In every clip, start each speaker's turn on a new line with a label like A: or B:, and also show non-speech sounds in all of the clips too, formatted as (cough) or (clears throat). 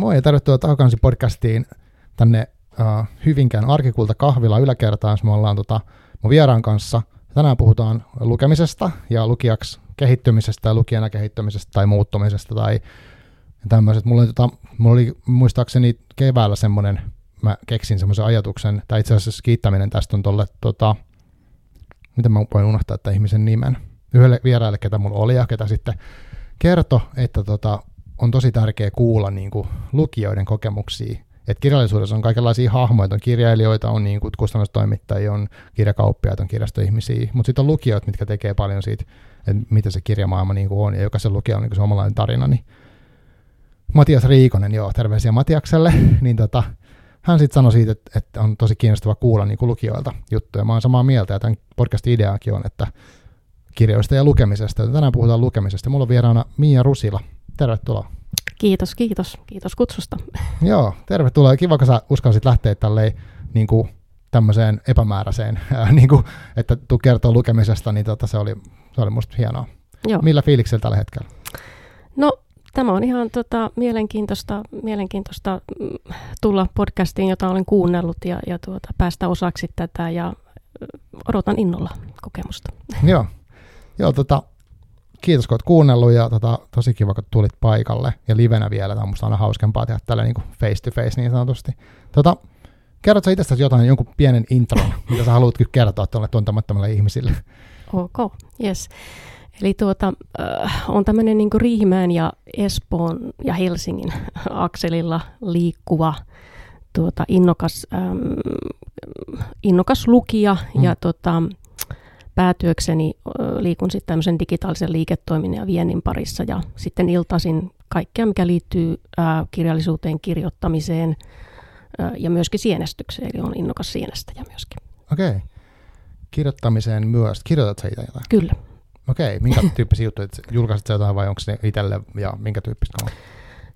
A: Moi ja tervetuloa Takakansi podcastiin tänne uh, Hyvinkään arkikulta kahvila yläkertaan. Me ollaan tota, mun vieraan kanssa. Tänään puhutaan lukemisesta ja lukijaksi kehittymisestä ja lukijana kehittymisestä tai muuttumisesta tai tämmöiset. Mulla, tota, mulla oli muistaakseni keväällä semmoinen, mä keksin semmoisen ajatuksen, tai itse asiassa kiittäminen tästä on tolle, tota, miten mä voin unohtaa että ihmisen nimen, yhdelle vieraille, ketä mulla oli ja ketä sitten kertoi, että tota, on tosi tärkeää kuulla niin kuin, lukijoiden kokemuksia. Et kirjallisuudessa on kaikenlaisia hahmoja, on kirjailijoita, on niin kuin, kustannustoimittajia, on kirjakauppiaita, on kirjastoihmisiä, mutta sitten on lukijoita, mitkä tekee paljon siitä, että mitä se kirjamaailma niin kuin on, ja jokaisen lukija on niin kuin se omalainen tarina. Niin Matias Riikonen, joo, terveisiä Matiakselle, (laughs) niin tota, hän sitten sanoi siitä, että, että on tosi kiinnostava kuulla niin kuin lukijoilta juttuja. Mä oon samaa mieltä, ja tämän podcastin ideakin on, että kirjoista ja lukemisesta. Tänään puhutaan lukemisesta. Mulla on vieraana Mia Rusila. Tervetuloa.
B: Kiitos, kiitos. Kiitos kutsusta. (laughs)
A: Joo, tervetuloa. Kiva, kun sä uskalsit lähteä tälleen niin kuin tämmöiseen epämääräiseen, ää, (laughs) niin kuin, että tuu kertoo lukemisesta, niin tota, se, oli, se oli musta hienoa. Joo. Millä fiiliksellä tällä hetkellä?
B: No, tämä on ihan tota, mielenkiintoista, mielenkiintoista mm, tulla podcastiin, jota olen kuunnellut ja, ja tuota, päästä osaksi tätä ja odotan innolla kokemusta.
A: Joo, Joo tota, kiitos kun olet kuunnellut ja tota, tosi kiva kun tulit paikalle ja livenä vielä. Tämä on musta aina hauskempaa tehdä tällä niin face to face niin sanotusti. Tota, kerrotko itsestäsi jotain, jonkun pienen intron, (laughs) mitä sä haluat kertoa tuolle tuntemattomille ihmisille?
B: Ok, yes. Eli tuota, äh, on tämmöinen niin Riihimäen ja Espoon ja Helsingin (laughs) akselilla liikkuva tuota, innokas, ähm, innokas lukija mm. ja tuota, päätyökseni liikun sitten tämmöisen digitaalisen liiketoiminnan ja viennin parissa ja sitten iltaisin kaikkea, mikä liittyy kirjallisuuteen, kirjoittamiseen ja myöskin sienestykseen, eli on innokas sienestäjä myöskin.
A: Okei. Okay. Kirjoittamiseen myös. Kirjoitat sä itse jotain?
B: Kyllä.
A: Okei. Okay. Minkä tyyppisiä juttuja? Julkaisit sä jotain vai onko se itselle ja minkä tyyppistä on?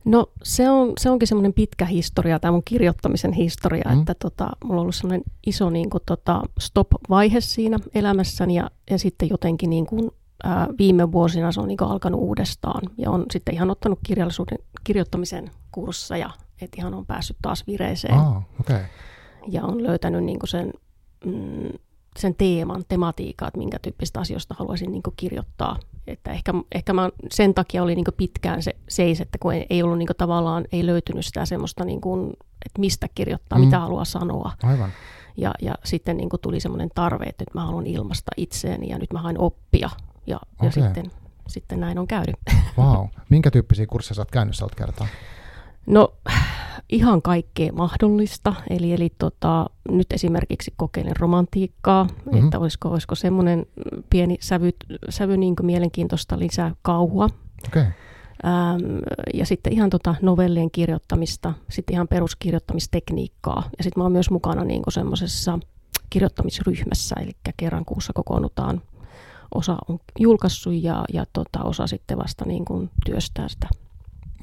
B: No se, on, se onkin semmoinen pitkä historia, tämä mun kirjoittamisen historia, mm. että tota, mulla on ollut semmoinen iso niin kuin, tota, stop-vaihe siinä elämässäni ja, ja sitten jotenkin niin kuin, ää, viime vuosina se on niin kuin, alkanut uudestaan ja on sitten ihan ottanut kirjallisuuden kirjoittamisen kursseja, että ihan on päässyt taas vireeseen.
A: Ah, okay.
B: Ja on löytänyt niin kuin sen, mm, sen teeman, tematiikan, että minkä tyyppistä asioista haluaisin niin kirjoittaa että ehkä, ehkä mä sen takia oli niin pitkään se seis, että kun ei, ei ollut niin tavallaan, ei löytynyt sitä semmoista, niin kuin, että mistä kirjoittaa, mm. mitä haluaa sanoa.
A: Aivan.
B: Ja, ja sitten niin tuli semmoinen tarve, että nyt mä haluan ilmasta itseäni ja nyt mä haen oppia. Ja, okay. ja sitten, sitten näin on käynyt.
A: Wow. Minkä tyyppisiä kursseja sä oot käynyt kertaa?
B: No ihan kaikkea mahdollista. Eli, eli tota, nyt esimerkiksi kokeilen romantiikkaa, mm-hmm. että olisiko, olisiko semmoinen pieni sävy, sävy niin mielenkiintoista lisää kauhua.
A: Okay.
B: Ähm, ja sitten ihan tota novellien kirjoittamista, sitten ihan peruskirjoittamistekniikkaa. Ja sitten mä oon myös mukana niin semmoisessa kirjoittamisryhmässä, eli kerran kuussa kokoonnutaan. Osa on julkaissut ja, ja tota, osa sitten vasta niin kuin työstää sitä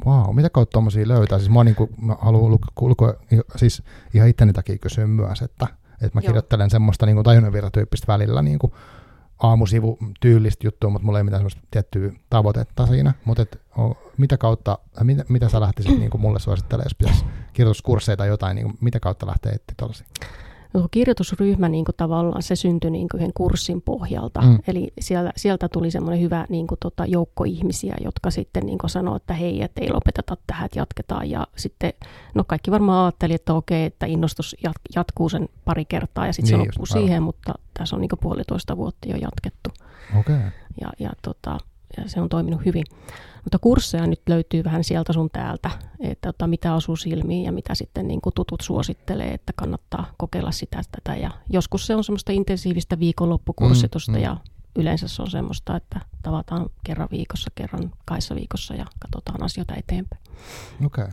A: Wow, mitä kautta tuommoisia löytää? Siis mä, niin kuin, mä haluan ulkoa, siis ihan itteni takia kysyä myös, että, että mä Joo. kirjoittelen semmoista niin tajunnanvirratyyppistä välillä niin kuin aamusivu tyylistä juttua, mutta mulla ei mitään semmoista tiettyä tavoitetta siinä. Mutta et, o, mitä kautta, mitä, mitä sä lähtisit niin kuin mulle suosittelemaan, jos pitäisi kirjoituskursseja tai jotain, niin kuin, mitä kautta lähtee etsiä tuollaisia?
B: No, kirjoitusryhmä niin kuin tavallaan se syntyi niin kuin yhden kurssin pohjalta. Mm. Eli siellä, sieltä tuli semmoinen hyvä niin kuin tota, joukko ihmisiä, jotka sitten niin sanoi, että hei, että ei lopeteta tähän, että jatketaan. Ja sitten, no kaikki varmaan ajatteli, että okei, että innostus jatkuu sen pari kertaa ja sitten niin, se loppuu siihen, mutta tässä on niin kuin puolitoista vuotta jo jatkettu.
A: Okay.
B: Ja, ja, tota, ja se on toiminut hyvin. Mutta kursseja nyt löytyy vähän sieltä sun täältä, että tota, mitä osuu silmiin ja mitä sitten niin kuin tutut suosittelee, että kannattaa kokeilla sitä tätä. Ja joskus se on semmoista intensiivistä viikonloppukurssitusta mm, mm. ja yleensä se on semmoista, että tavataan kerran viikossa, kerran kaissa viikossa ja katsotaan asioita eteenpäin.
A: Okei.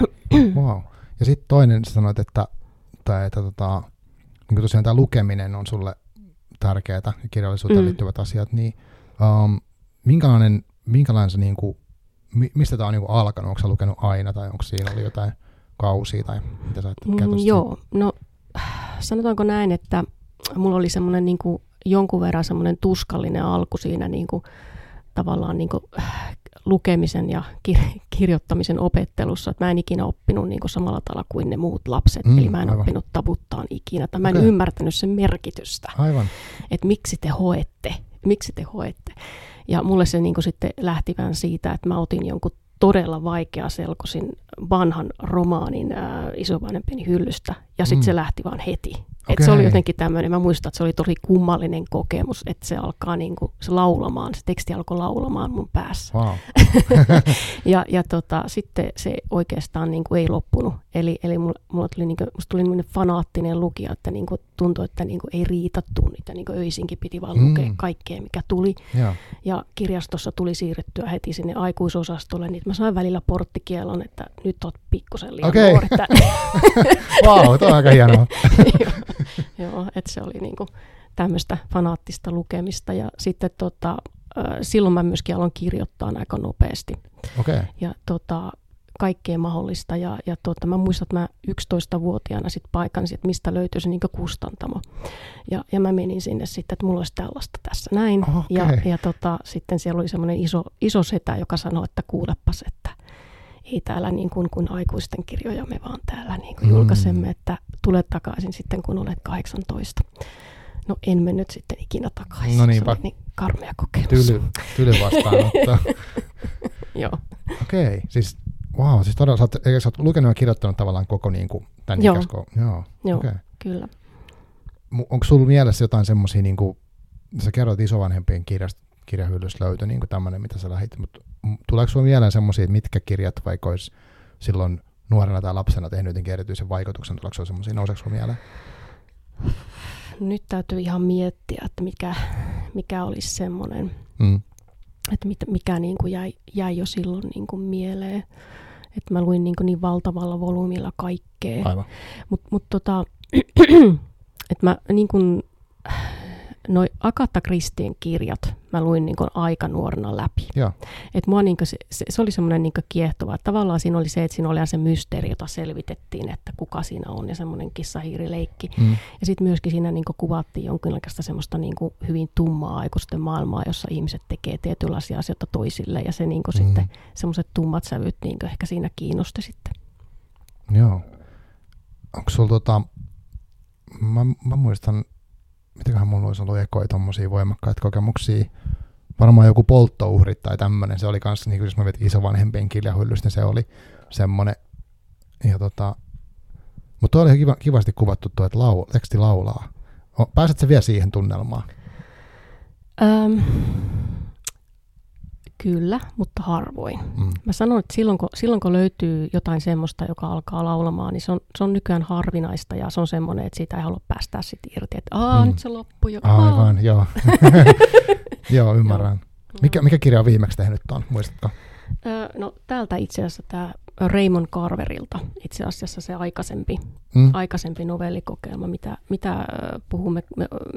A: Okay. (clears throat) wow. Ja sitten toinen sanoit, että, tai, että tota, niin kuin tosiaan tämä lukeminen on sulle tärkeää ja kirjallisuuteen mm. liittyvät asiat, niin um, minkälainen minkälainen se, niin kuin, mistä tämä on niin kuin alkanut? Onko lukenut aina tai onko siinä oli jotain kausia tai mitä sä mm,
B: Joo, no sanotaanko näin, että mulla oli semmoinen niin kuin jonkun verran semmoinen tuskallinen alku siinä niin kuin, tavallaan niin kuin, lukemisen ja kir- kirjoittamisen opettelussa, että mä en ikinä oppinut niin kuin samalla tavalla kuin ne muut lapset, mm, eli mä en aivan. oppinut tavuttaan ikinä, tai mä en okay. ymmärtänyt sen merkitystä,
A: aivan.
B: että miksi te hoette, miksi te hoette. Ja mulle se niin kuin sitten lähti vähän siitä, että mä otin jonkun todella vaikea selkosin vanhan romaanin äh, isovanhempien hyllystä, ja sitten mm. se lähti vaan heti. Okay. Et se oli jotenkin tämmöinen, mä muistan, että se oli tosi kummallinen kokemus, että se alkaa niin kuin, se laulamaan, se teksti alkoi laulamaan mun päässä.
A: Wow. (laughs)
B: ja ja tota, sitten se oikeastaan niin kuin ei loppunut. Eli, eli mulla, mulla tuli, niin kuin, musta tuli niin fanaattinen lukija, että niin kuin tuntui, että niin kuin ei riitä tunnit ja niin kuin öisinkin piti vaan lukea mm. kaikkea, mikä tuli.
A: Ja.
B: ja kirjastossa tuli siirrettyä heti sinne aikuisosastolle, niin mä sain välillä porttikielon, että nyt oot pikkusen liian okay. nuori.
A: wow, (laughs) tämä on aika hienoa. (laughs)
B: Joo, että se oli niinku tämmöistä fanaattista lukemista. Ja sitten tota, silloin mä myöskin aloin kirjoittaa aika nopeasti.
A: Okay.
B: Ja tota, kaikkea mahdollista. Ja, ja tota, mä muistan, että mä 11-vuotiaana sit paikansin, että mistä löytyy se niin kustantamo. Ja, ja mä menin sinne sitten, että mulla olisi tällaista tässä näin.
A: Okay.
B: Ja, ja tota, sitten siellä oli semmoinen iso, iso setä, joka sanoi, että kuulepas, että ei täällä niin kuin, kuin aikuisten kirjoja, me vaan täällä niin kuin mm. julkaisemme, että tule takaisin sitten, kun olet 18. No en mennyt sitten ikinä takaisin.
A: No niinpä.
B: Se oli niin karmea kokemus.
A: Tyly, tyly vastaanotto. (laughs)
B: Joo.
A: Okei, okay. siis wow, siis todella, sä oot, sä oot lukenut ja kirjoittanut tavallaan koko niin kuin, tämän
B: Joo.
A: ikäsko. Joo,
B: Joo
A: okay.
B: kyllä.
A: Onko sulla mielessä jotain semmoisia, niin kuin, sä kerroit isovanhempien kirjasta, kirjahyllystä löytö niin tämmöinen, mitä sä lähit, mutta tuleeko sinulla mieleen semmoisia, mitkä kirjat vaikka olisi silloin nuorena tai lapsena tehnyt jotenkin erityisen vaikutuksen, tuleeko sinulla semmoisia, nouseeko mieleen?
B: Nyt täytyy ihan miettiä, että mikä, mikä olisi semmoinen,
A: mm.
B: että mit, mikä niin kuin jäi, jäi jo silloin niin kuin mieleen. Että mä luin niin, niin valtavalla volyymilla kaikkea.
A: Aivan.
B: Mutta mut tota, (clears throat) että mä niin kuin, noi Agatha Christien kirjat mä luin niin aika nuorena läpi.
A: Joo.
B: Et mua niin se, se, se, oli semmoinen niin kiehtova. Tavallaan siinä oli se, että siinä oli se mysteeri, jota selvitettiin, että kuka siinä on ja semmoinen kissahiirileikki.
A: Mm.
B: Ja sitten myöskin siinä niin kuvattiin jonkinlaista semmoista niin hyvin tummaa aikuisten maailmaa, jossa ihmiset tekee tietynlaisia asioita toisille ja se niin mm. sitten semmoiset tummat sävyt niin ehkä siinä kiinnosti sitten.
A: Joo. Onko sulla tota, mä, mä muistan mitäköhän mulla olisi ollut ekoja tommosia voimakkaita kokemuksia. Varmaan joku polttouhrit tai tämmöinen. Se oli kanssa, niin jos mä vetin isovanhempien kirjahyllystä, niin se oli semmoinen. Ja tota, mutta oli kiva, kivasti kuvattu tuo, että lau, teksti laulaa. Pääsetkö vielä siihen tunnelmaan?
B: Um, Kyllä, mutta harvoin.
A: Mm.
B: Mä sanon, että silloin kun, silloin kun löytyy jotain semmoista, joka alkaa laulamaan, niin se on, se on nykyään harvinaista ja se on semmoinen, että siitä ei halua päästää sit irti, että aa, mm. nyt se loppui jo.
A: Aivan, joo. (laughs) joo, ymmärrän. Mikä, mikä kirja on viimeksi tehnyt tuon, muistatko?
B: no täältä itse asiassa tämä Raymond Carverilta, itse asiassa se aikaisempi,
A: mm.
B: aikaisempi novellikokeelma, mitä, mitä, puhumme,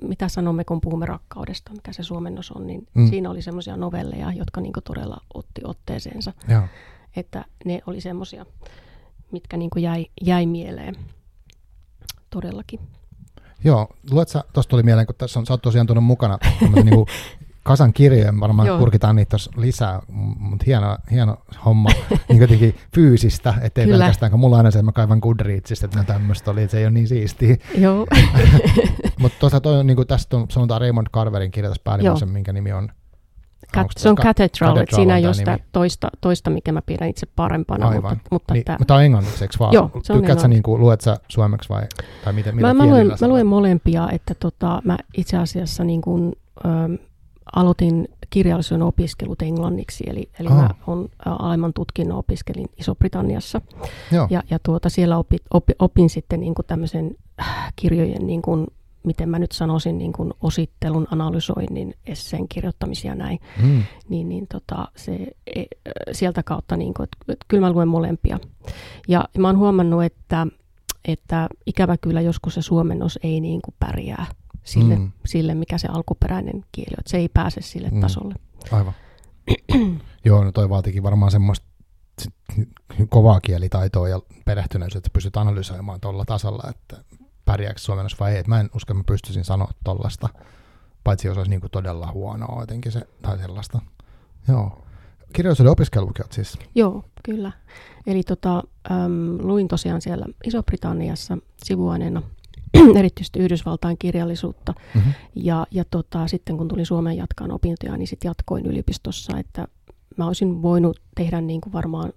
B: mitä sanomme, kun puhumme rakkaudesta, mikä se suomennos on, niin mm. siinä oli semmoisia novelleja, jotka niinku todella otti otteeseensa.
A: Joo.
B: Että ne oli semmoisia, mitkä niinku jäi, jäi mieleen todellakin.
A: Joo, luet sä, tuosta tuli mieleen, kun tässä on, sä oot tosiaan tuonut mukana niinku (laughs) kasan kirjoja, varmaan Joo. kurkitaan niitä lisää, mutta hieno, hieno homma, (laughs) niin jotenkin fyysistä, ettei Kyllä. pelkästään, kun mulla aina se, että mä kaivan Goodreadsista, että no tämmöistä oli, että se ei ole niin siistiä.
B: Joo. (laughs)
A: mutta tuossa toi on, niin kuin tästä on, sanotaan Raymond Carverin kirja tässä päällimmäisen, minkä nimi on
B: Kat, se on Cathedral, Cathedral siinä on sitä toista, toista, mikä mä pidän itse parempana.
A: Aivan.
B: Mutta, mutta,
A: niin,
B: tämä...
A: mutta on englanniksi, eikö vaan?
B: Joo, se on
A: Tykkäät sä niin kuin, luet sä suomeksi vai tai miten,
B: mä, mä, luen, mä luen molempia, että tota, mä itse asiassa niin kuin, ähm, aloitin kirjallisuuden opiskelut englanniksi, eli, eli mä on alemman tutkinnon opiskelin Iso-Britanniassa.
A: Joo.
B: Ja, ja tuota, siellä opi, opi, opin sitten niin kuin tämmöisen äh, kirjojen, niin kuin, miten mä nyt sanoisin, niin kuin osittelun, analysoinnin, esseen kirjoittamisia näin.
A: Mm.
B: Niin, niin tota, se, e, sieltä kautta, niin kuin, että, että kyllä mä luen molempia. Ja mä oon huomannut, että, että ikävä kyllä joskus se suomennos ei niin kuin pärjää sille, mm. sille, mikä se alkuperäinen kieli on. Että se ei pääse sille mm. tasolle.
A: Aivan. (clears throat) Joo, no toi vaatikin varmaan semmoista kovaa kielitaitoa ja perehtyneisyyttä, että pystyt analysoimaan tuolla tasolla, että pärjääkö suomennos vai ei. Et mä en usko, että mä pystyisin sanoa tuollaista, paitsi jos olisi niinku todella huonoa jotenkin se, tai sellaista. Joo. Kirjallisuuden opiskelukin siis?
B: Joo, kyllä. Eli tota, äm, luin tosiaan siellä Iso-Britanniassa sivuaineena (clears throat) erityisesti Yhdysvaltain kirjallisuutta. Mm-hmm. Ja, ja tota, sitten kun tulin Suomeen jatkaan opintoja, niin sitten jatkoin yliopistossa, että mä olisin voinut tehdä niin kuin varmaan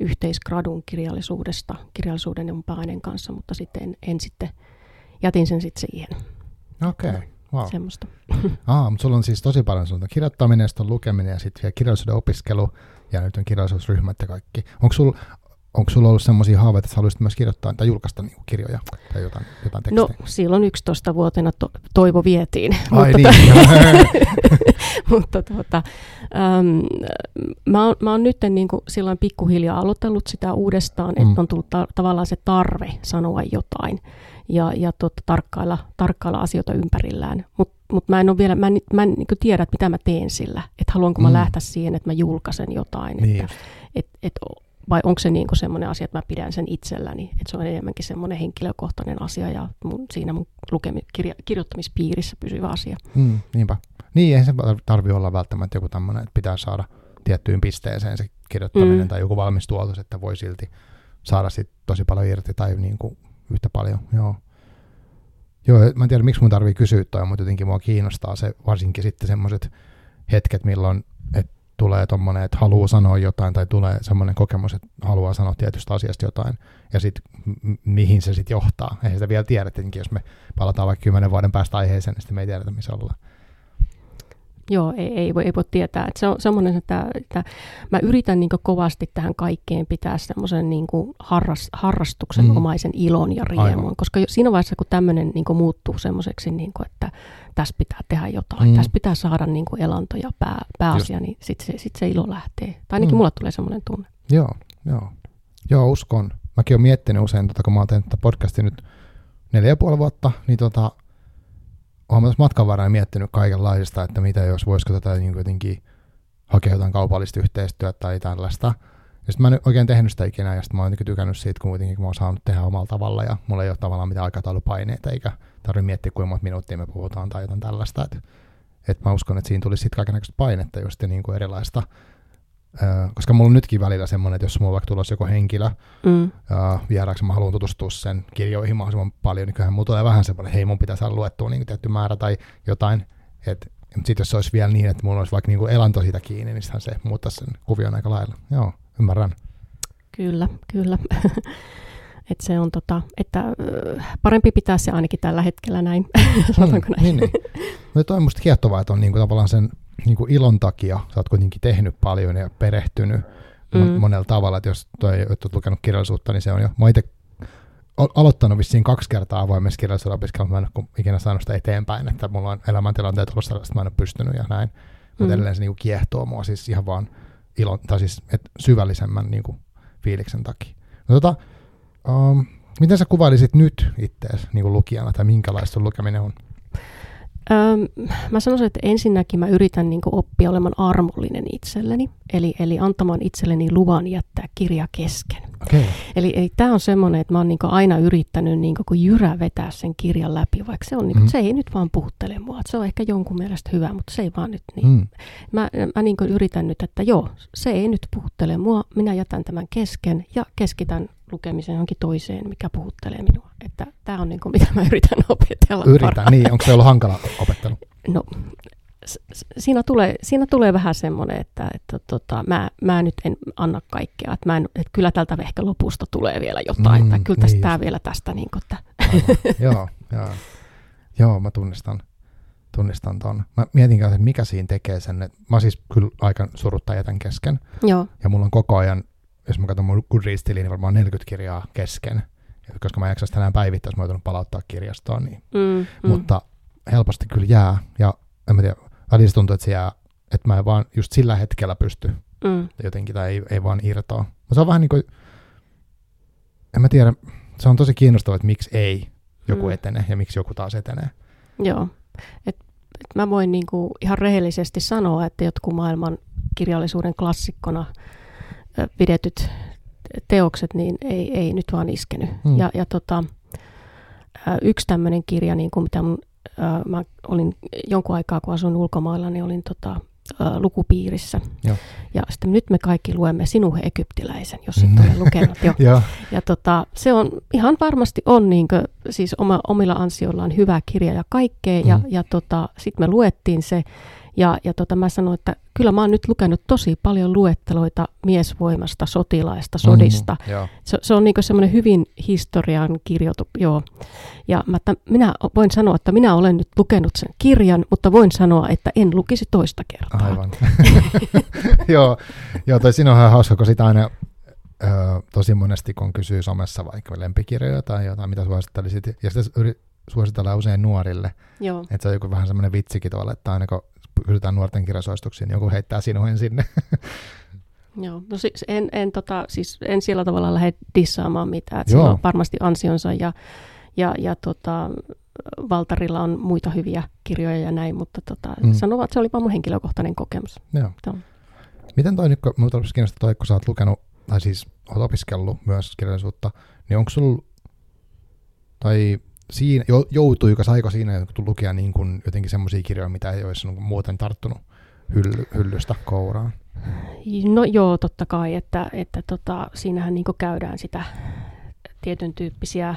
B: yhteisgradun kirjallisuudesta, kirjallisuuden ja pääaineen kanssa, mutta sitten en, en sitten, jätin sen sitten siihen.
A: Okei, okay. wow.
B: Semmoista.
A: Aa, mutta sulla on siis tosi paljon sulla kirjoittaminen, sitten lukeminen ja sitten vielä kirjallisuuden opiskelu ja nyt on kirjallisuusryhmät ja kaikki. Onko sulla onko sulla ollut sellaisia haaveita, että haluaisit myös kirjoittaa tai julkaista niin kirjoja tai jotain, jotain tekstejä?
B: No silloin 11-vuotena to- toivo vietiin.
A: Ai
B: mutta,
A: niin. (laughs)
B: mutta tuota, äm, mä, oon, mä oon nyt niin kuin silloin pikkuhiljaa aloitellut sitä uudestaan, mm. että on tullut ta- tavallaan se tarve sanoa jotain ja, ja tuota, tarkkailla, tarkkailla asioita ympärillään. Mutta mut mä en ole vielä, mä en, mä en niin tiedä, että mitä mä teen sillä, että haluanko mä mm. lähteä siihen, että mä julkaisen jotain.
A: Niin
B: että, et, et, vai onko se niin semmoinen asia, että mä pidän sen itselläni, että se on enemmänkin semmoinen henkilökohtainen asia ja mun, siinä mun lukemi, kirja, kirjoittamispiirissä pysyvä asia.
A: Mm, niinpä. Niin, eihän se tarvitse olla välttämättä joku tämmöinen, että pitää saada tiettyyn pisteeseen se kirjoittaminen mm. tai joku valmis tuotos, että voi silti saada sit tosi paljon irti tai niin kuin yhtä paljon. Joo. Joo, mä en tiedä miksi mun tarvii kysyä toi, mutta jotenkin mua kiinnostaa se varsinkin sitten semmoiset hetket, milloin tulee tommonen, että haluaa sanoa jotain tai tulee semmoinen kokemus, että haluaa sanoa tietystä asiasta jotain ja sitten mihin se sitten johtaa. Eihän sitä vielä tiedä, tietenkin jos me palataan vaikka kymmenen vuoden päästä aiheeseen, niin sitten me ei tiedetä, missä ollaan.
B: Joo, ei, ei, voi, ei voi tietää. Että se on semmoinen, että, että mä yritän niin kovasti tähän kaikkeen pitää semmoisen niin harras, harrastuksenomaisen mm. ilon ja riemun, Aivan. koska siinä vaiheessa, kun tämmöinen niin muuttuu semmoiseksi, niin kuin, että tässä pitää tehdä jotain, mm. tässä pitää saada niin elanto ja pää, pääasia, Just. niin sitten se, sit se ilo lähtee. Tai ainakin mm. mulle tulee semmoinen tunne.
A: Joo, joo. Joo, uskon. Mäkin olen miettinyt usein, tota, kun mä oon tehnyt tätä podcastia nyt neljä ja puoli vuotta, niin tota, olen tässä matkan varrella miettinyt kaikenlaista, että mitä jos voisiko tätä niin jotenkin hakea jotain kaupallista yhteistyötä tai tällaista. Ja sitten mä en oikein tehnyt sitä ikinä, ja sitten mä oon tykännyt siitä, kun kuitenkin mä oon saanut tehdä omalla tavalla, ja mulla ei ole tavallaan mitään aikataulupaineita, eikä tarvitse miettiä, kuinka monta minuuttia me puhutaan tai jotain tällaista. Että et mä uskon, että siinä tulisi sitten kaikenlaista painetta just niin kuin erilaista koska mulla on nytkin välillä semmoinen, että jos mulla vaikka tulossa joku henkilö mm. vieraaksi, mä haluan tutustua sen kirjoihin mahdollisimman paljon, niin kyllähän mulla tulee vähän semmoinen, hei mun pitää saada luettua niin tietty määrä tai jotain, että sitten jos se olisi vielä niin, että mulla olisi vaikka niin elanto siitä kiinni, niin se muuttaisi sen kuvion aika lailla. Joo, ymmärrän.
B: Kyllä, kyllä. (laughs) että se on tota, että parempi pitää se ainakin tällä hetkellä näin, (laughs) sanotaanko
A: mm, näin. Niin, niin. Mutta on musta kiehtovaa, että on niinku tavallaan sen niin kuin ilon takia sä oot kuitenkin tehnyt paljon ja perehtynyt mm. monella tavalla, että jos toi, että oot lukenut kirjallisuutta, niin se on jo, mä itse aloittanut vissiin kaksi kertaa avoimessa kirjallisuuden opiskelua, mä en ole ikinä saanut sitä eteenpäin, että mulla on elämäntilanteet ollut sellaista, mä en ole pystynyt ja näin, mutta mm. edelleen se niin kuin kiehtoo mua siis ihan vaan ilon, tai siis et syvällisemmän niin kuin fiiliksen takia. No tota, um, miten sä kuvailisit nyt itseäsi niin lukijana, tai minkälaista lukeminen on?
B: Öm, mä sanoisin, että ensinnäkin mä yritän niin oppia olemaan armollinen itselleni, eli, eli antamaan itselleni luvan jättää kirja kesken.
A: Okay.
B: Eli, eli tämä on semmoinen, että mä oon niin aina yrittänyt niin kuin, jyrä vetää sen kirjan läpi, vaikka se, on, niin kuin, mm. se ei nyt vaan puhuttele mua. Se on ehkä jonkun mielestä hyvä, mutta se ei vaan nyt niin. Mm. Mä, mä niin yritän nyt, että joo, se ei nyt puhuttele mua, minä jätän tämän kesken ja keskitän lukemisen johonkin toiseen, mikä puhuttelee minua. Että tämä on niin kuin, mitä mä yritän (laughs) opetella.
A: Yritän, niin. Onko se ollut hankala opettelu?
B: No, siinä tulee, siinä tulee vähän semmoinen, että, että tota, mä, mä nyt en anna kaikkea. Että, mä en, että kyllä tältä ehkä lopusta tulee vielä jotain. Mm, että kyllä tästä niin tämä vielä tästä. Niin kuin, että. (laughs)
A: joo, joo. joo, mä tunnistan, tunnistan ton. Mä mietin että mikä siinä tekee sen. Että mä siis kyllä aika surutta jätän kesken.
B: Joo.
A: Ja mulla on koko ajan jos mä katson mun goodreads niin varmaan 40 kirjaa kesken. Ja koska mä en jaksa sitä enää päivittää, jos mä oon palauttaa kirjastoon. Niin. Mm, mm. Mutta helposti kyllä jää. Ja en mä tiedä, välillä tuntuu, että se jää, että mä en vaan just sillä hetkellä pysty mm. jotenkin, tai ei, ei vaan irtoa. Mutta se on vähän niin kuin, en mä tiedä, se on tosi kiinnostavaa, että miksi ei joku mm. etene ja miksi joku taas etenee.
B: Joo, et, et mä voin niinku ihan rehellisesti sanoa, että jotkut maailman kirjallisuuden klassikkona – pidetyt teokset, niin ei, ei nyt vaan iskenyt. Mm. Ja, ja tota, yksi tämmöinen kirja, niin kuin mitä mun, mä olin jonkun aikaa, kun asuin ulkomailla, niin olin tota, lukupiirissä.
A: Joo.
B: Ja sitten nyt me kaikki luemme Sinuhe Egyptiläisen, jos et ole lukenut jo. (laughs)
A: Joo.
B: Ja tota, se on ihan varmasti on niin kuin, siis oma, omilla ansioillaan hyvä kirja ja kaikkea. Ja,
A: Mhm.
B: ja tota, sitten me luettiin se. Ja, ja tota, mä sanoin, että kyllä mä oon nyt lukenut tosi paljon luetteloita miesvoimasta, sotilaista, sodista.
A: Mm, joo.
B: Se, se on niinku semmoinen hyvin historian kirjoitu, joo. Ja mä, että minä voin sanoa, että minä olen nyt lukenut sen kirjan, mutta voin sanoa, että en lukisi toista kertaa.
A: Aivan. (laughs) joo, joo, toi siinä on ihan hauska, kun sitä aina ö, tosi monesti, kun kysyy somessa vaikka lempikirjoja tai jotain, mitä suosittelisit, ja yri- suositellaan usein nuorille,
B: Joo,
A: että se on joku vähän semmoinen vitsikin tuolla, että aina kun kysytään nuorten kirjasoistuksiin, niin joku heittää sinuen sinne. (laughs)
B: joo. No siis en, en, tota, siis en sillä tavalla lähde dissaamaan mitään. Sillä on varmasti ansionsa ja, ja, ja tota, Valtarilla on muita hyviä kirjoja ja näin, mutta tota,
A: Mm.
B: mm. sanovat, että se oli vaan mun henkilökohtainen kokemus.
A: joo.
B: Joo.
A: Miten toi nyt, kun minulta olisi kiinnostaa toi, kun sä oot lukenut, tai siis oot opiskellut myös kirjallisuutta, niin onko sulla, tai siinä, jo- joutuiko, saiko siinä lukea niin kuin jotenkin semmoisia kirjoja, mitä ei olisi niin kuin muuten tarttunut hylly, hyllystä kouraan?
B: No joo, totta kai, että, että tota, siinähän niin käydään sitä tietyn tyyppisiä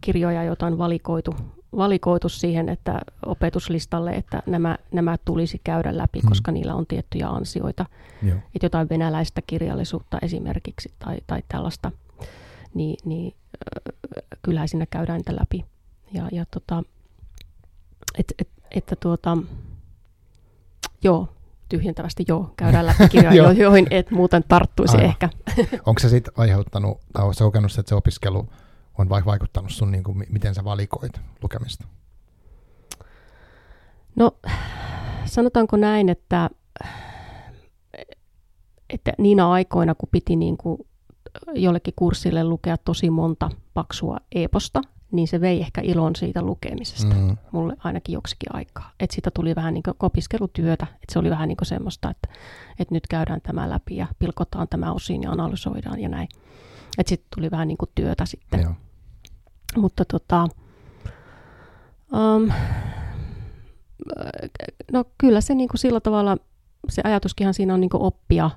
B: kirjoja, joita on valikoitu, valikoitu siihen, että opetuslistalle, että nämä, nämä tulisi käydä läpi,
A: Mm.
B: koska niillä on tiettyjä ansioita.
A: Joo.
B: Että jotain venäläistä kirjallisuutta esimerkiksi tai, tai tällaista, niin, niin kyllähän siinä käydään niitä läpi. Ja, ja tota, et, et, että tuota, joo, tyhjentävästi joo, käydään läpi kirjoja, (laughs) jo- joihin et muuten tarttuisi
A: Aivan.
B: ehkä. (laughs)
A: Onko se sitten aiheuttanut, tai oletko kokenut, että se opiskelu on vaikuttanut sun, niin kuin, mi- miten sä valikoit lukemista?
B: No, sanotaanko näin, että, että niinä aikoina, kun piti niin kuin jollekin kurssille lukea tosi monta paksua eposta, niin se vei ehkä ilon siitä lukemisesta.
A: Mm,
B: mulle ainakin joksikin aikaa. Että siitä tuli vähän niin kuin opiskelutyötä, että se oli vähän niin kuin semmoista, että, että nyt käydään tämä läpi ja pilkotaan tämä osiin ja analysoidaan ja näin. Että sitten tuli vähän niin kuin työtä sitten.
A: joo.
B: Mutta tota, um, no kyllä se niin kuin sillä tavalla, se ajatuskinhan siinä on niin kuin oppia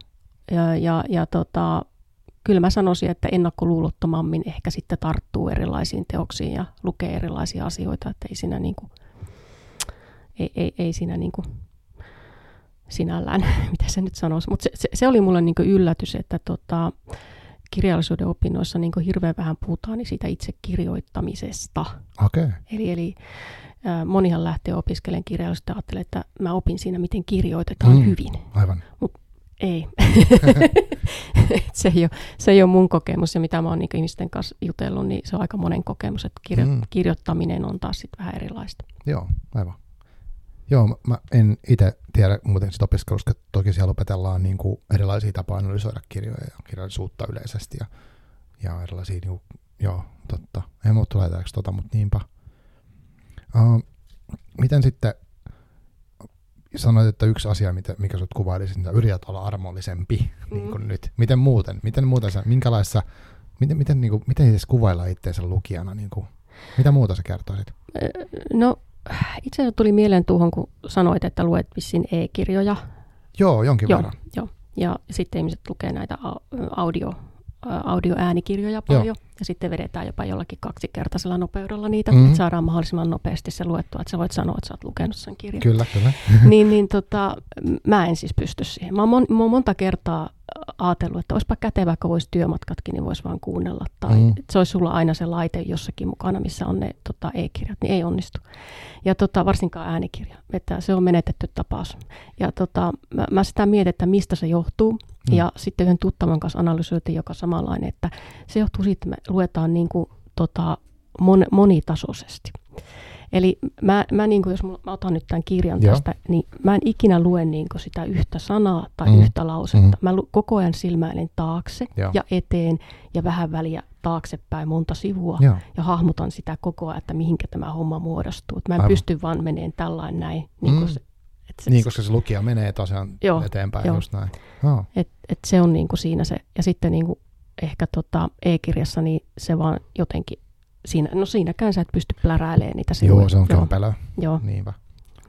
B: ja, ja, ja tota, kyllä mä sanoisin, että ennakkoluulottomammin ehkä sitten tarttuu erilaisiin teoksiin ja lukee erilaisia asioita, että ei siinä niin kuin, ei, ei, ei siinä niin kuin sinällään, (laughs) mitä se nyt sanoisi, mutta se, se, se, oli mulle niin yllätys, että tota, kirjallisuuden opinnoissa niin hirveän vähän puhutaan niin siitä itse kirjoittamisesta.
A: Okay.
B: Eli, eli monihan lähtee opiskelemaan kirjallisuutta ja ajattelee, että mä opin siinä, miten kirjoitetaan
A: Mm.
B: hyvin.
A: Aivan.
B: Ei. (laughs) se, ei ole, se ei ole mun kokemus ja mitä mä oon niin ihmisten kanssa jutellut, niin se on aika monen kokemus, että kirjo,
A: Mm.
B: kirjoittaminen on taas sit vähän erilaista.
A: Joo, aivan. Joo, mä- mä en itse tiedä muuten sitä opiskelusta, että toki siellä opetellaan niin kuin erilaisia tapoja analysoida kirjoja ja kirjallisuutta yleisesti ja, ja erilaisia, niin kuin, joo, totta. Ei muuta tule ajatelleeksi tota, mutta niinpä. Uh, miten sitten, sanoit, että yksi asia, mitä, mikä sut kuvailisi, että yrität olla armollisempi mm. niin kuin nyt. Miten muuten? Miten muuten sä, minkälaissa, miten, miten, niin kuin, miten edes kuvailla itseänsä lukijana? Niin kuin, mitä muuta sä kertoisit?
B: No itse asiassa tuli mieleen tuohon, kun sanoit, että luet vissiin e-kirjoja.
A: Joo, jonkin
B: Joo,
A: verran.
B: joo. Ja sitten ihmiset lukee näitä au- audio, audioäänikirjoja paljon. Ja sitten vedetään jopa jollakin kaksikertaisella nopeudella niitä,
A: Mhm.
B: mm-hmm. että saadaan mahdollisimman nopeasti se luettua, että sä voit sanoa, että sä oot lukenut sen kirjan.
A: Kyllä, kyllä. (laughs)
B: niin, niin tota, mä en siis pysty siihen. Mä oon, mon, mä oon monta kertaa ajatellut, että olisipa kätevä, kun voisi työmatkatkin, niin voisi vaan kuunnella. Tai
A: Mm.
B: mm. että se olisi sulla aina se laite jossakin mukana, missä on ne tota, e-kirjat, niin ei onnistu. Ja tota, varsinkaan äänikirja, että se on menetetty tapaus. Ja tota, mä, mä sitä mietin, että mistä se johtuu.
A: Mm.
B: Mm. Ja sitten yhden tuttavan kanssa analysoitiin joka samanlainen, että se johtuu siitä, että me luetaan niin kuin, tota, mon, monitasoisesti. Eli mä, mä, niin kuin, jos mä otan nyt tämän kirjan
A: Joo.
B: tästä, niin mä en ikinä lue niin kuin sitä yhtä sanaa tai
A: Mm.
B: mm. yhtä lausetta.
A: Mm.
B: Mm. Mä lu, koko ajan silmäilen taakse
A: Joo.
B: ja eteen ja vähän väliä taaksepäin monta sivua.
A: Joo,
B: Ja hahmotan sitä koko ajan, että mihinkä tämä homma muodostuu. Et mä en
A: Aivan.
B: pysty vaan meneen tällainen näin. Niin,
A: Mm.
B: kuin se, et se,
A: niin koska se lukija menee tosiaan
B: Joo,
A: eteenpäin
B: joo.
A: just näin. Oh.
B: et, et se on niin kuin siinä se. Ja sitten niin kuin ehkä tota e-kirjassa niin se vaan jotenkin, siinä, no siinäkään sä et pysty pläräilemään niitä sivuja.
A: Joo, se on
B: Joo,
A: kömpelö.
B: joo.
A: Niinpä.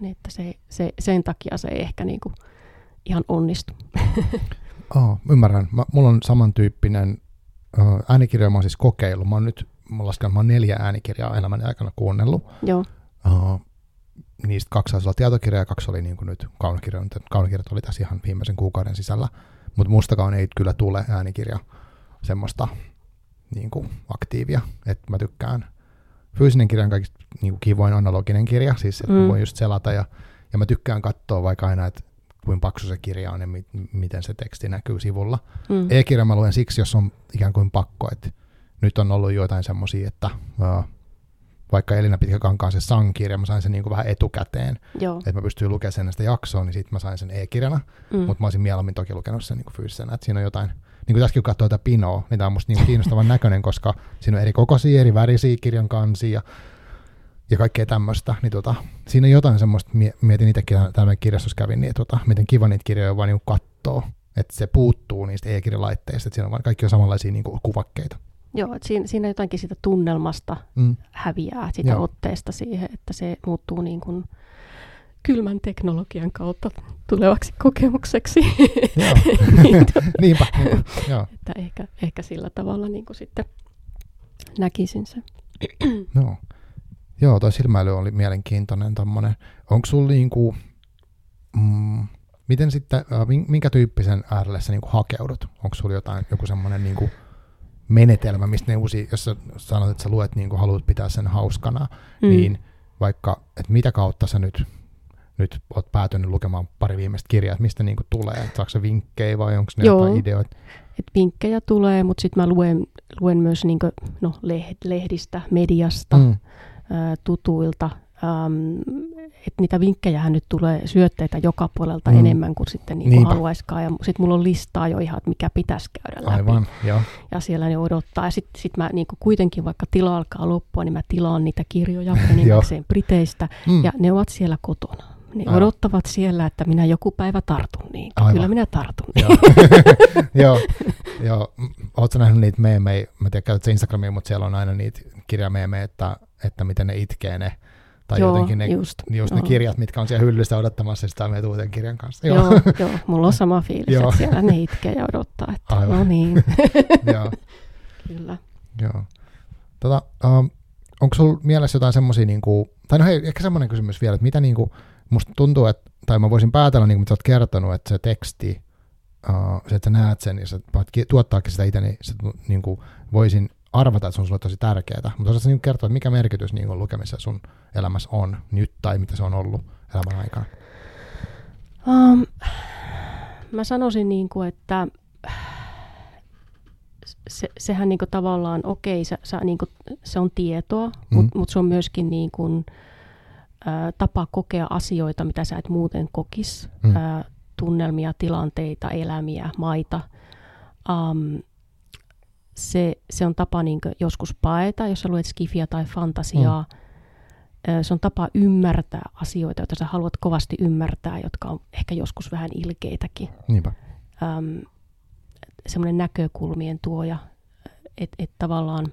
B: Niin, että se, se, sen takia se ei ehkä niin kuin ihan onnistu. (laughs)
A: Oh, ymmärrän. Mä, mulla on samantyyppinen äänikirja, mä oon siis kokeillut. Mä oon nyt, mä lasken, mä oon neljä äänikirjaa elämäni aikana kuunnellut.
B: Joo.
A: Uh, niistä kaksi taisi olla tietokirja ja kaksi oli niin kuin nyt kaunokirja. Kaunokirjat oli tässä ihan viimeisen kuukauden sisällä. Mutta mustakaan ei kyllä tule äänikirja semmoista niin kuin aktiivia. Että mä tykkään. Fyysinen kirja on kaikista niin kuin kivoin analoginen kirja, siis että mm. mä voin just selata ja, ja mä tykkään katsoa vaikka aina, että kuinka paksu se kirja on ja mi- miten se teksti näkyy sivulla. Mm. E-kirja mä luen siksi, jos on ikään kuin pakko, että nyt on ollut joitain semmoisia, että uh, vaikka Elina Pitkäkankaan se Sang-kirja, mä sain sen niin kuin vähän etukäteen,
B: Joo.
A: että mä pystyin lukemaan sen sitä jaksoa, niin sitten mä sain sen e-kirjana, mm. mutta mä olisin mieluummin toki lukenut sen niin kuin fyysisenä, että siinä on jotain, niin kuin tässäkin kun katsoo tätä pinoa, niin tämä on musta niin (laughs) kiinnostavan näköinen, koska siinä on eri kokoisia, eri värisiä kirjan kansia ja, ja kaikkea tämmöistä, niin tota, siinä on jotain semmoista, mietin itsekin tämmöinen kirjastus kävin, niin tota, miten kiva niitä kirjoja vaan niin kattoo, että se puuttuu niistä e-kirjalaitteista, että siinä on vaan kaikki on samanlaisia niin kuin kuvakkeita.
B: Joo, että siinä, siinä jotakin sitä tunnelmasta mm. häviää, sitä Joo. otteesta siihen, että se muuttuu niin kuin kylmän teknologian kautta tulevaksi kokemukseksi.
A: Joo. niin, (laughs) (laughs) niinpä, niinpä. (laughs) Joo.
B: Että ehkä, ehkä sillä tavalla niin kuin sitten näkisin sen. (clears throat)
A: Joo. Joo, toi silmäily oli mielenkiintoinen tommonen. Onko sulla niinku, mm, miten sitten, äh, minkä tyyppisen äärelle sä niinku hakeudut? Onko sulla jotain, joku semmoinen niinku, menetelmä, mistä ne uusi, jos sä sanot, että sä luet niin kuin haluat pitää sen hauskana, mm. niin vaikka, että mitä kautta sä nyt, nyt oot päätynyt lukemaan pari viimeistä kirjaa, että mistä niin kuin tulee, että saako se vinkkejä vai onko ne Joo. jotain ideoita?
B: Et vinkkejä tulee, mutta sitten mä luen, luen myös niin kuin, no, lehdistä, mediasta, mm. ää, tutuilta, Um, että niitä vinkkejä nyt tulee syötteitä joka puolelta mm. enemmän kuin sitten niin kuin haluaisikaan. Ja sitten mulla on listaa jo ihan, että mikä pitäisi käydä läpi.
A: Aivan, joo.
B: Ja siellä ne odottaa. Ja sitten sit mä niin kuin kuitenkin, vaikka tila alkaa loppua, niin mä tilaan niitä kirjoja (laughs) enimmäkseen Briteistä. Mm. Ja ne ovat siellä kotona. Ne Aivan. odottavat siellä, että minä joku päivä tartun niin. Aivan. Kyllä minä tartun
A: Joo, (laughs) joo. (laughs) joo. Oletko nähnyt niitä meemejä? Mä tiedän, käytät Instagramia, mutta siellä on aina niitä kirjameemejä, että, että miten ne itkee ne tai Joo, jotenkin ne, just, just ne kirjat, mitkä on siellä hyllystä odottamassa sitä meidän uuden kirjan kanssa.
B: Joo, Joo, joo mulla on sama fiilis, että siellä ne itkee ja odottaa, että Aivan. no niin. (laughs)
A: Joo.
B: Kyllä.
A: Joo. Tota, um, onko sinulla mielessä jotain semmoisia, niinku, tai no hei, ehkä semmoinen kysymys vielä, että mitä niinku, musta tuntuu, että, tai mä voisin päätellä, niin kuin mitä olet kertonut, että se teksti, uh, se, että sä näet sen ja sä tuottaakin sitä itse, niin se, niin kuin, voisin arvata, että se on sulle tosi tärkeää, mutta osaatko niin kertoa, että mikä merkitys niin lukemisessa sun elämässä on nyt tai mitä se on ollut elämän aikana?
B: Um, mä sanoisin, niin kuin, että se, sehän niin kuin tavallaan, okei, se, se, niin kuin, se on tietoa, mm. mutta mut se on myöskin niin kuin, ä, tapa kokea asioita, mitä sä et muuten kokis. Mm. Ä, tunnelmia, tilanteita, elämiä, maita. Um, se, se on tapa niin joskus paeta, jos sä luet skifia tai fantasiaa. Mm. Se on tapa ymmärtää asioita, joita sä haluat kovasti ymmärtää, jotka on ehkä joskus vähän ilkeitäkin.
A: Niinpä.
B: Öm, semmoinen näkökulmien tuoja, että et tavallaan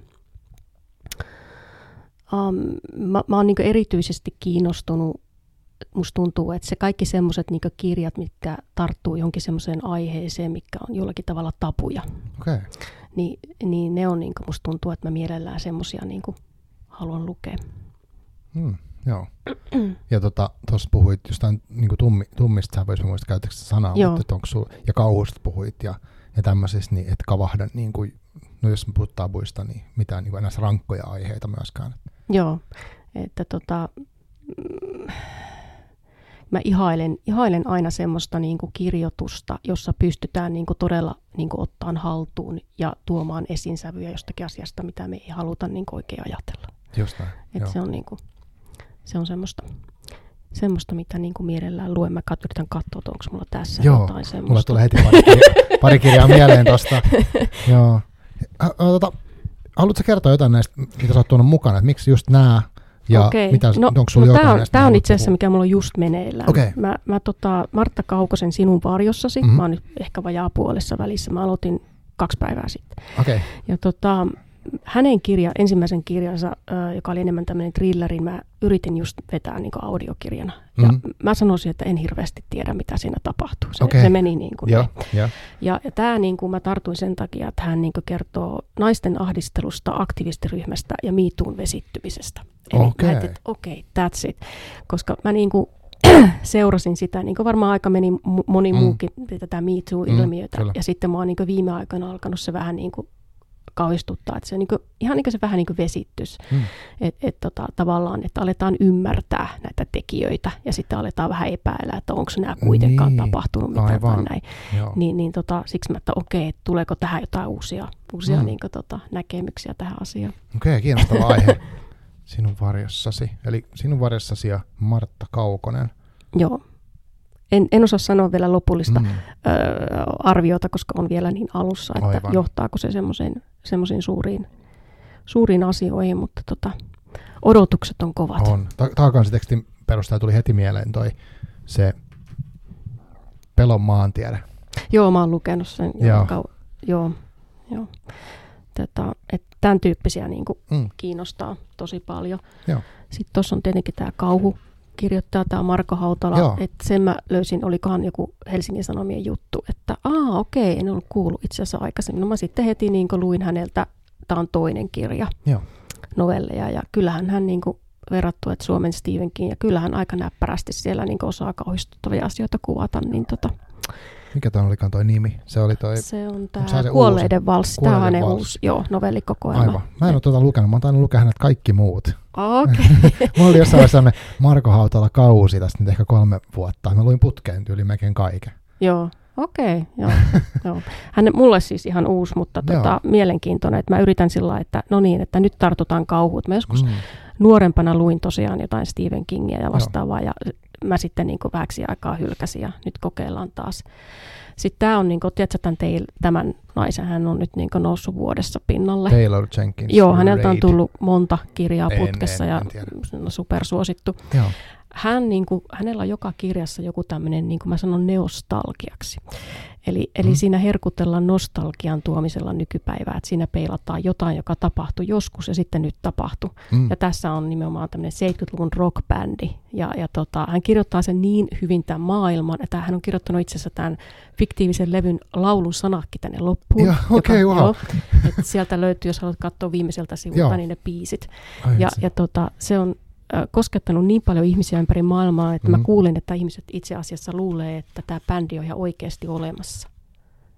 B: um, mä, mä oon niin erityisesti kiinnostunut, musta tuntuu, että se kaikki semmoiset niin kirjat, mitkä tarttuu johonkin semmoiseen aiheeseen, mikä on jollakin tavalla tapuja.
A: Okay
B: niin, niin ne on, niin kuin, musta tuntuu, että mä mielellään semmosia niin kuin, haluan lukea.
A: Hmm, joo. (clears throat) ja tuossa tota, puhuit jostain niin kuin tummi, tummista, sä voisin muistaa käytäkö sanaa, joo. mutta onko sul, ja kauhusta puhuit ja, ja tämmöisistä, niin et kavahda, niin kuin, no jos puhutaan puista, niin mitään niin kuin enää rankkoja aiheita myöskään.
B: Joo, että tota, mä ihailen, ihailen aina semmoista niin kuin kirjoitusta, jossa pystytään niin kuin todella niin kuin ottaan haltuun ja tuomaan esinsävyjä jostakin asiasta, mitä me ei haluta niin kuin oikein ajatella.
A: Just näin,
B: Et se on, niin kuin, se on semmoista, semmoista, mitä niin kuin mielellään luen. Mä kat, yritän katsoa, onko mulla tässä
A: Joo,
B: jotain semmoista.
A: mulla tulee heti pari, kirjaa, (laughs) pari kirjaa mieleen tuosta. (laughs) Joo. Tota, haluatko kertoa jotain näistä, mitä sä oot tuonut mukana, että miksi just nämä ja
B: Okei.
A: mitä,
B: no,
A: onko sulla
B: no, tämä on, tää on itse asiassa, mikä mulla on just meneillään.
A: Okay.
B: Mä, mä tota, Martta Kaukosen Sinun varjossasi, mm-hmm. mä oon nyt ehkä vajaa puolessa välissä, mä aloitin kaksi päivää sitten.
A: Okay.
B: Ja tota, hänen kirja, ensimmäisen kirjansa, joka oli enemmän tämmöinen thrillerin, mä yritin just vetää niin audiokirjana. Ja
A: Mhm.
B: mä sanoisin, että en hirveästi tiedä, mitä siinä tapahtuu. Se,
A: Okei.
B: se meni niin kuin näin.
A: joo.
B: Ja, ja tämä niin kuin mä tartuin sen takia, että hän niin kuin kertoo naisten ahdistelusta, aktivistiryhmästä ja miituun vesittymisestä. Eli
A: Okei.
B: mä ajattelin, että okei, okay, that's it. Koska mä niin kuin (clears throat) seurasin sitä, niin kuin varmaan aika meni moni
A: Mm.
B: muukin tätä Me Too-ilmiötä.
A: kyllä.
B: ja sitten mä oon niin viime aikoina alkanut se vähän niin kuin kauhistuttaa, että se on niin kuin, ihan niin kuin se vähän niin kuin vesitys.
A: Mm.
B: Että et, tota, tavallaan, että aletaan ymmärtää näitä tekijöitä ja sitten aletaan vähän epäillä, että onko nämä kuitenkaan
A: Niin,
B: tapahtunut mitä
A: aivan.
B: tai näin.
A: Joo.
B: Niin, niin tota, siksi mä, että okei, että tuleeko tähän jotain uusia, uusia
A: Mm.
B: mm. niin kuin, tota, näkemyksiä tähän asiaan.
A: Okei, kiinnostava aihe. (laughs) Sinun varjossasi. Eli sinun varjossasi ja Martta Kaukonen.
B: Joo. En, en osaa sanoa vielä lopullista
A: Mm.
B: ö, arviota, koska on vielä niin alussa, että
A: Aivan.
B: johtaako se semmoisiin suuriin, suuriin asioihin, mutta tota, odotukset on kovat.
A: On. Ta- Taakansi-tekstin perusteella tuli heti mieleen toi se pelon maantiede.
B: Joo, mä oon lukenut sen.
A: Joo.
B: Kau- joo, joo. Tätä, et tämän tyyppisiä niin kuin
A: Mm.
B: kiinnostaa tosi paljon.
A: Joo.
B: Sitten tuossa on tietenkin tämä kauhu kirjoittaa tämä Marko Hautala,
A: Joo.
B: että sen mä löysin, olikohan joku Helsingin Sanomien juttu, että aa okei, en ollut kuullut itse asiassa aikaisemmin. No mä sitten heti niin luin häneltä, tämä on toinen kirja,
A: Joo.
B: novelleja, ja kyllähän hän niin kuin verrattu, että Suomen Stephen King, ja kyllähän aika näppärästi siellä niin osaa kauhistuttavia asioita kuvata, niin tota,
A: Mikä toi olikaan toi nimi? Se oli toi...
B: se on tämä
A: se
B: Kuolleiden valssi, tämä on hänen uusi, joo, novellikokoelma.
A: Aivan. Mä en ole tuota lukenut. Mä oon tainnut lukea hänet kaikki muut.
B: Okei. (laughs)
A: Mulla oli jossain vaiheessa sellainen Marko Hautala kausi tästä nyt ehkä kolme vuotta. Mä luin putkeen tyyli melkein kaiken.
B: Joo, okei. joo, (laughs) joo. Hän mulle siis ihan uusi, mutta
A: Joo.
B: tota, mielenkiintoinen. Että mä yritän sillä lailla, että no niin, että nyt tartutaan kauhuun. Mä joskus
A: Mm.
B: nuorempana luin tosiaan jotain Stephen Kingia ja vastaavaa, ja mä sitten niin vähäksi aikaa hylkäsin, ja nyt kokeillaan taas. Sitten tämä on, niin kuin, tiedätkö, tämän, teil, tämän naisen, hän on nyt niin noussut vuodessa pinnalle.
A: Taylor Jenkins.
B: Joo, häneltä on
A: Raid.
B: tullut monta kirjaa
A: En-
B: putkessa
A: en-
B: ja
A: en tiedä.
B: no, supersuosittu.
A: Joo.
B: Hän, niin kuin, hänellä on joka kirjassa joku tämmöinen, niin kuin mä sanon, neostalgiaksi. Eli, eli
A: Mm.
B: siinä herkutellaan nostalgian tuomisella nykypäivää, että siinä peilataan jotain, joka tapahtui joskus ja sitten nyt tapahtui.
A: Mm.
B: Ja tässä on nimenomaan tämmöinen 70-luvun rockbändi. Ja, ja tota, hän kirjoittaa sen niin hyvin tämän maailman, että hän on kirjoittanut itse asiassa tämän fiktiivisen levyn laulun sanakki tänne loppuun.
A: Joo, okei, wow.
B: joo, että sieltä löytyy, jos haluat katsoa viimeiseltä sivulta,
A: Joo.
B: niin ne biisit.
A: Ai
B: Ja, ja tota, se on koskettanut niin paljon ihmisiä ympäri maailmaa, että
A: Mhm.
B: mä kuulen, että ihmiset itse asiassa luulee, että tämä bändi on ihan oikeasti olemassa.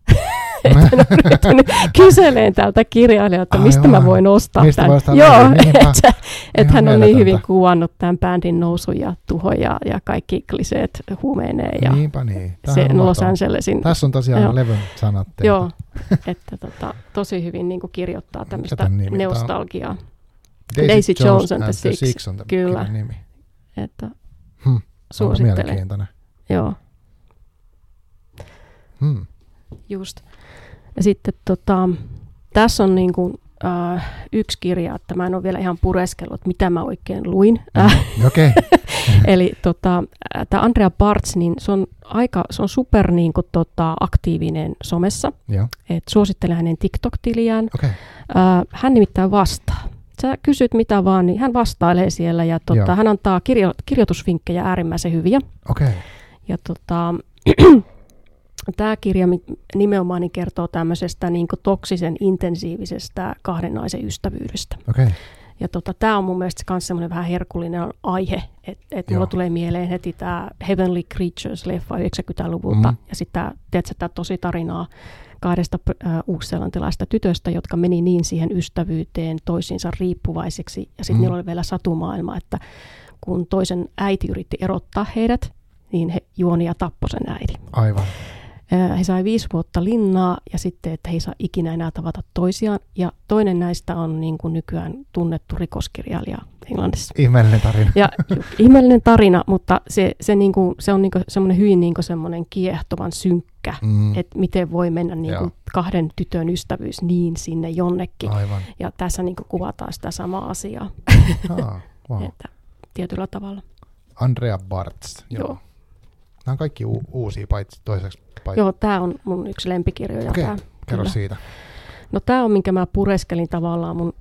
B: (laughs) että ne on kyseleen tältä kirjailijalta, mistä mä voin ostaa
A: Mistä
B: tämän.
A: ostaa
B: Joo, että et hän on niin hyvin kuvannut tämän bändin nousun ja tuhon ja, ja kaikki kliseet huumeineen ja
A: Niinpä niin.
B: Se
A: on
B: Los. Angelesin.
A: Tässä on tosiaan
B: Joo.
A: levyn sanat.
B: Joo, että tota, tosi hyvin niin kirjoittaa tämmöistä
A: tän
B: neostalgiaa. Daisy Jones and the Six.
A: on tämän
B: Kyllä.
A: nimi.
B: Että
A: Hmm.
B: Suosittelen.
A: mielenkiintoinen?
B: Joo,
A: Hmm.
B: just. Ja sitten tota, tässä on niin kuin, äh, yksi kirja, että mä en ole vielä ihan pureskellut, että mitä mä oikein luin. Äh,
A: Okei. (laughs)
B: eli tota, tämä Andrea Bartz, niin se on, aika, se on super niin kuin, tota, aktiivinen somessa.
A: Joo.
B: Et suosittelen hänen TikTok-tiliään.
A: Okei.
B: Äh, hän nimittäin vastaa. Sä kysyt mitä vaan, niin hän vastailee siellä ja tota, hän antaa kirjo, kirjoitusvinkkejä äärimmäisen hyviä.
A: Okei.
B: Ja tota, (clears throat) tämä kirja nimenomaan niin kertoo tämmöisestä niin toksisen intensiivisestä kahden naisen ystävyydestä.
A: Okei.
B: Ja tota, tämä on mun mielestä myös semmoinen vähän herkullinen aihe, että et mulla tulee mieleen heti tämä Heavenly Creatures-leffa 90-luvulta.
A: Mm.
B: Ja sitten tämä, tosi tarinaa kahdesta äh, uusselantilaista tytöstä, jotka meni niin siihen ystävyyteen toisiinsa riippuvaiseksi. Ja sitten
A: Mm.
B: niillä oli vielä satumaailma, että kun toisen äiti yritti erottaa heidät, niin he juoni ja tappoi sen äidin.
A: Aivan.
B: He sai viisi vuotta linnaa ja sitten, että he ei saa ikinä enää tavata toisiaan. Ja toinen näistä on niin kuin nykyään tunnettu rikoskirjailija Englannissa.
A: Ihmeellinen tarina.
B: Ja ju- ihmeellinen tarina, mutta se, se, niin kuin, se on niin kuin semmoinen hyvin niin kuin semmoinen kiehtovan synkkä,
A: Mm.
B: että miten voi mennä niin kuin kahden tytön ystävyys niin sinne jonnekin.
A: Aivan.
B: Ja tässä niin kuin kuvataan sitä samaa asiaa,
A: Ah, wow. (laughs)
B: että tietyllä tavalla.
A: Andrea Bartz. Joo.
B: Joo.
A: Nämä on kaikki u- uusia, paitsi toiseksi. Paitsi.
B: Joo, tämä on mun yksi lempikirjoja.
A: Okei,
B: tää.
A: Kerro
B: kyllä.
A: siitä.
B: No tämä on, minkä mä pureskelin tavallaan mun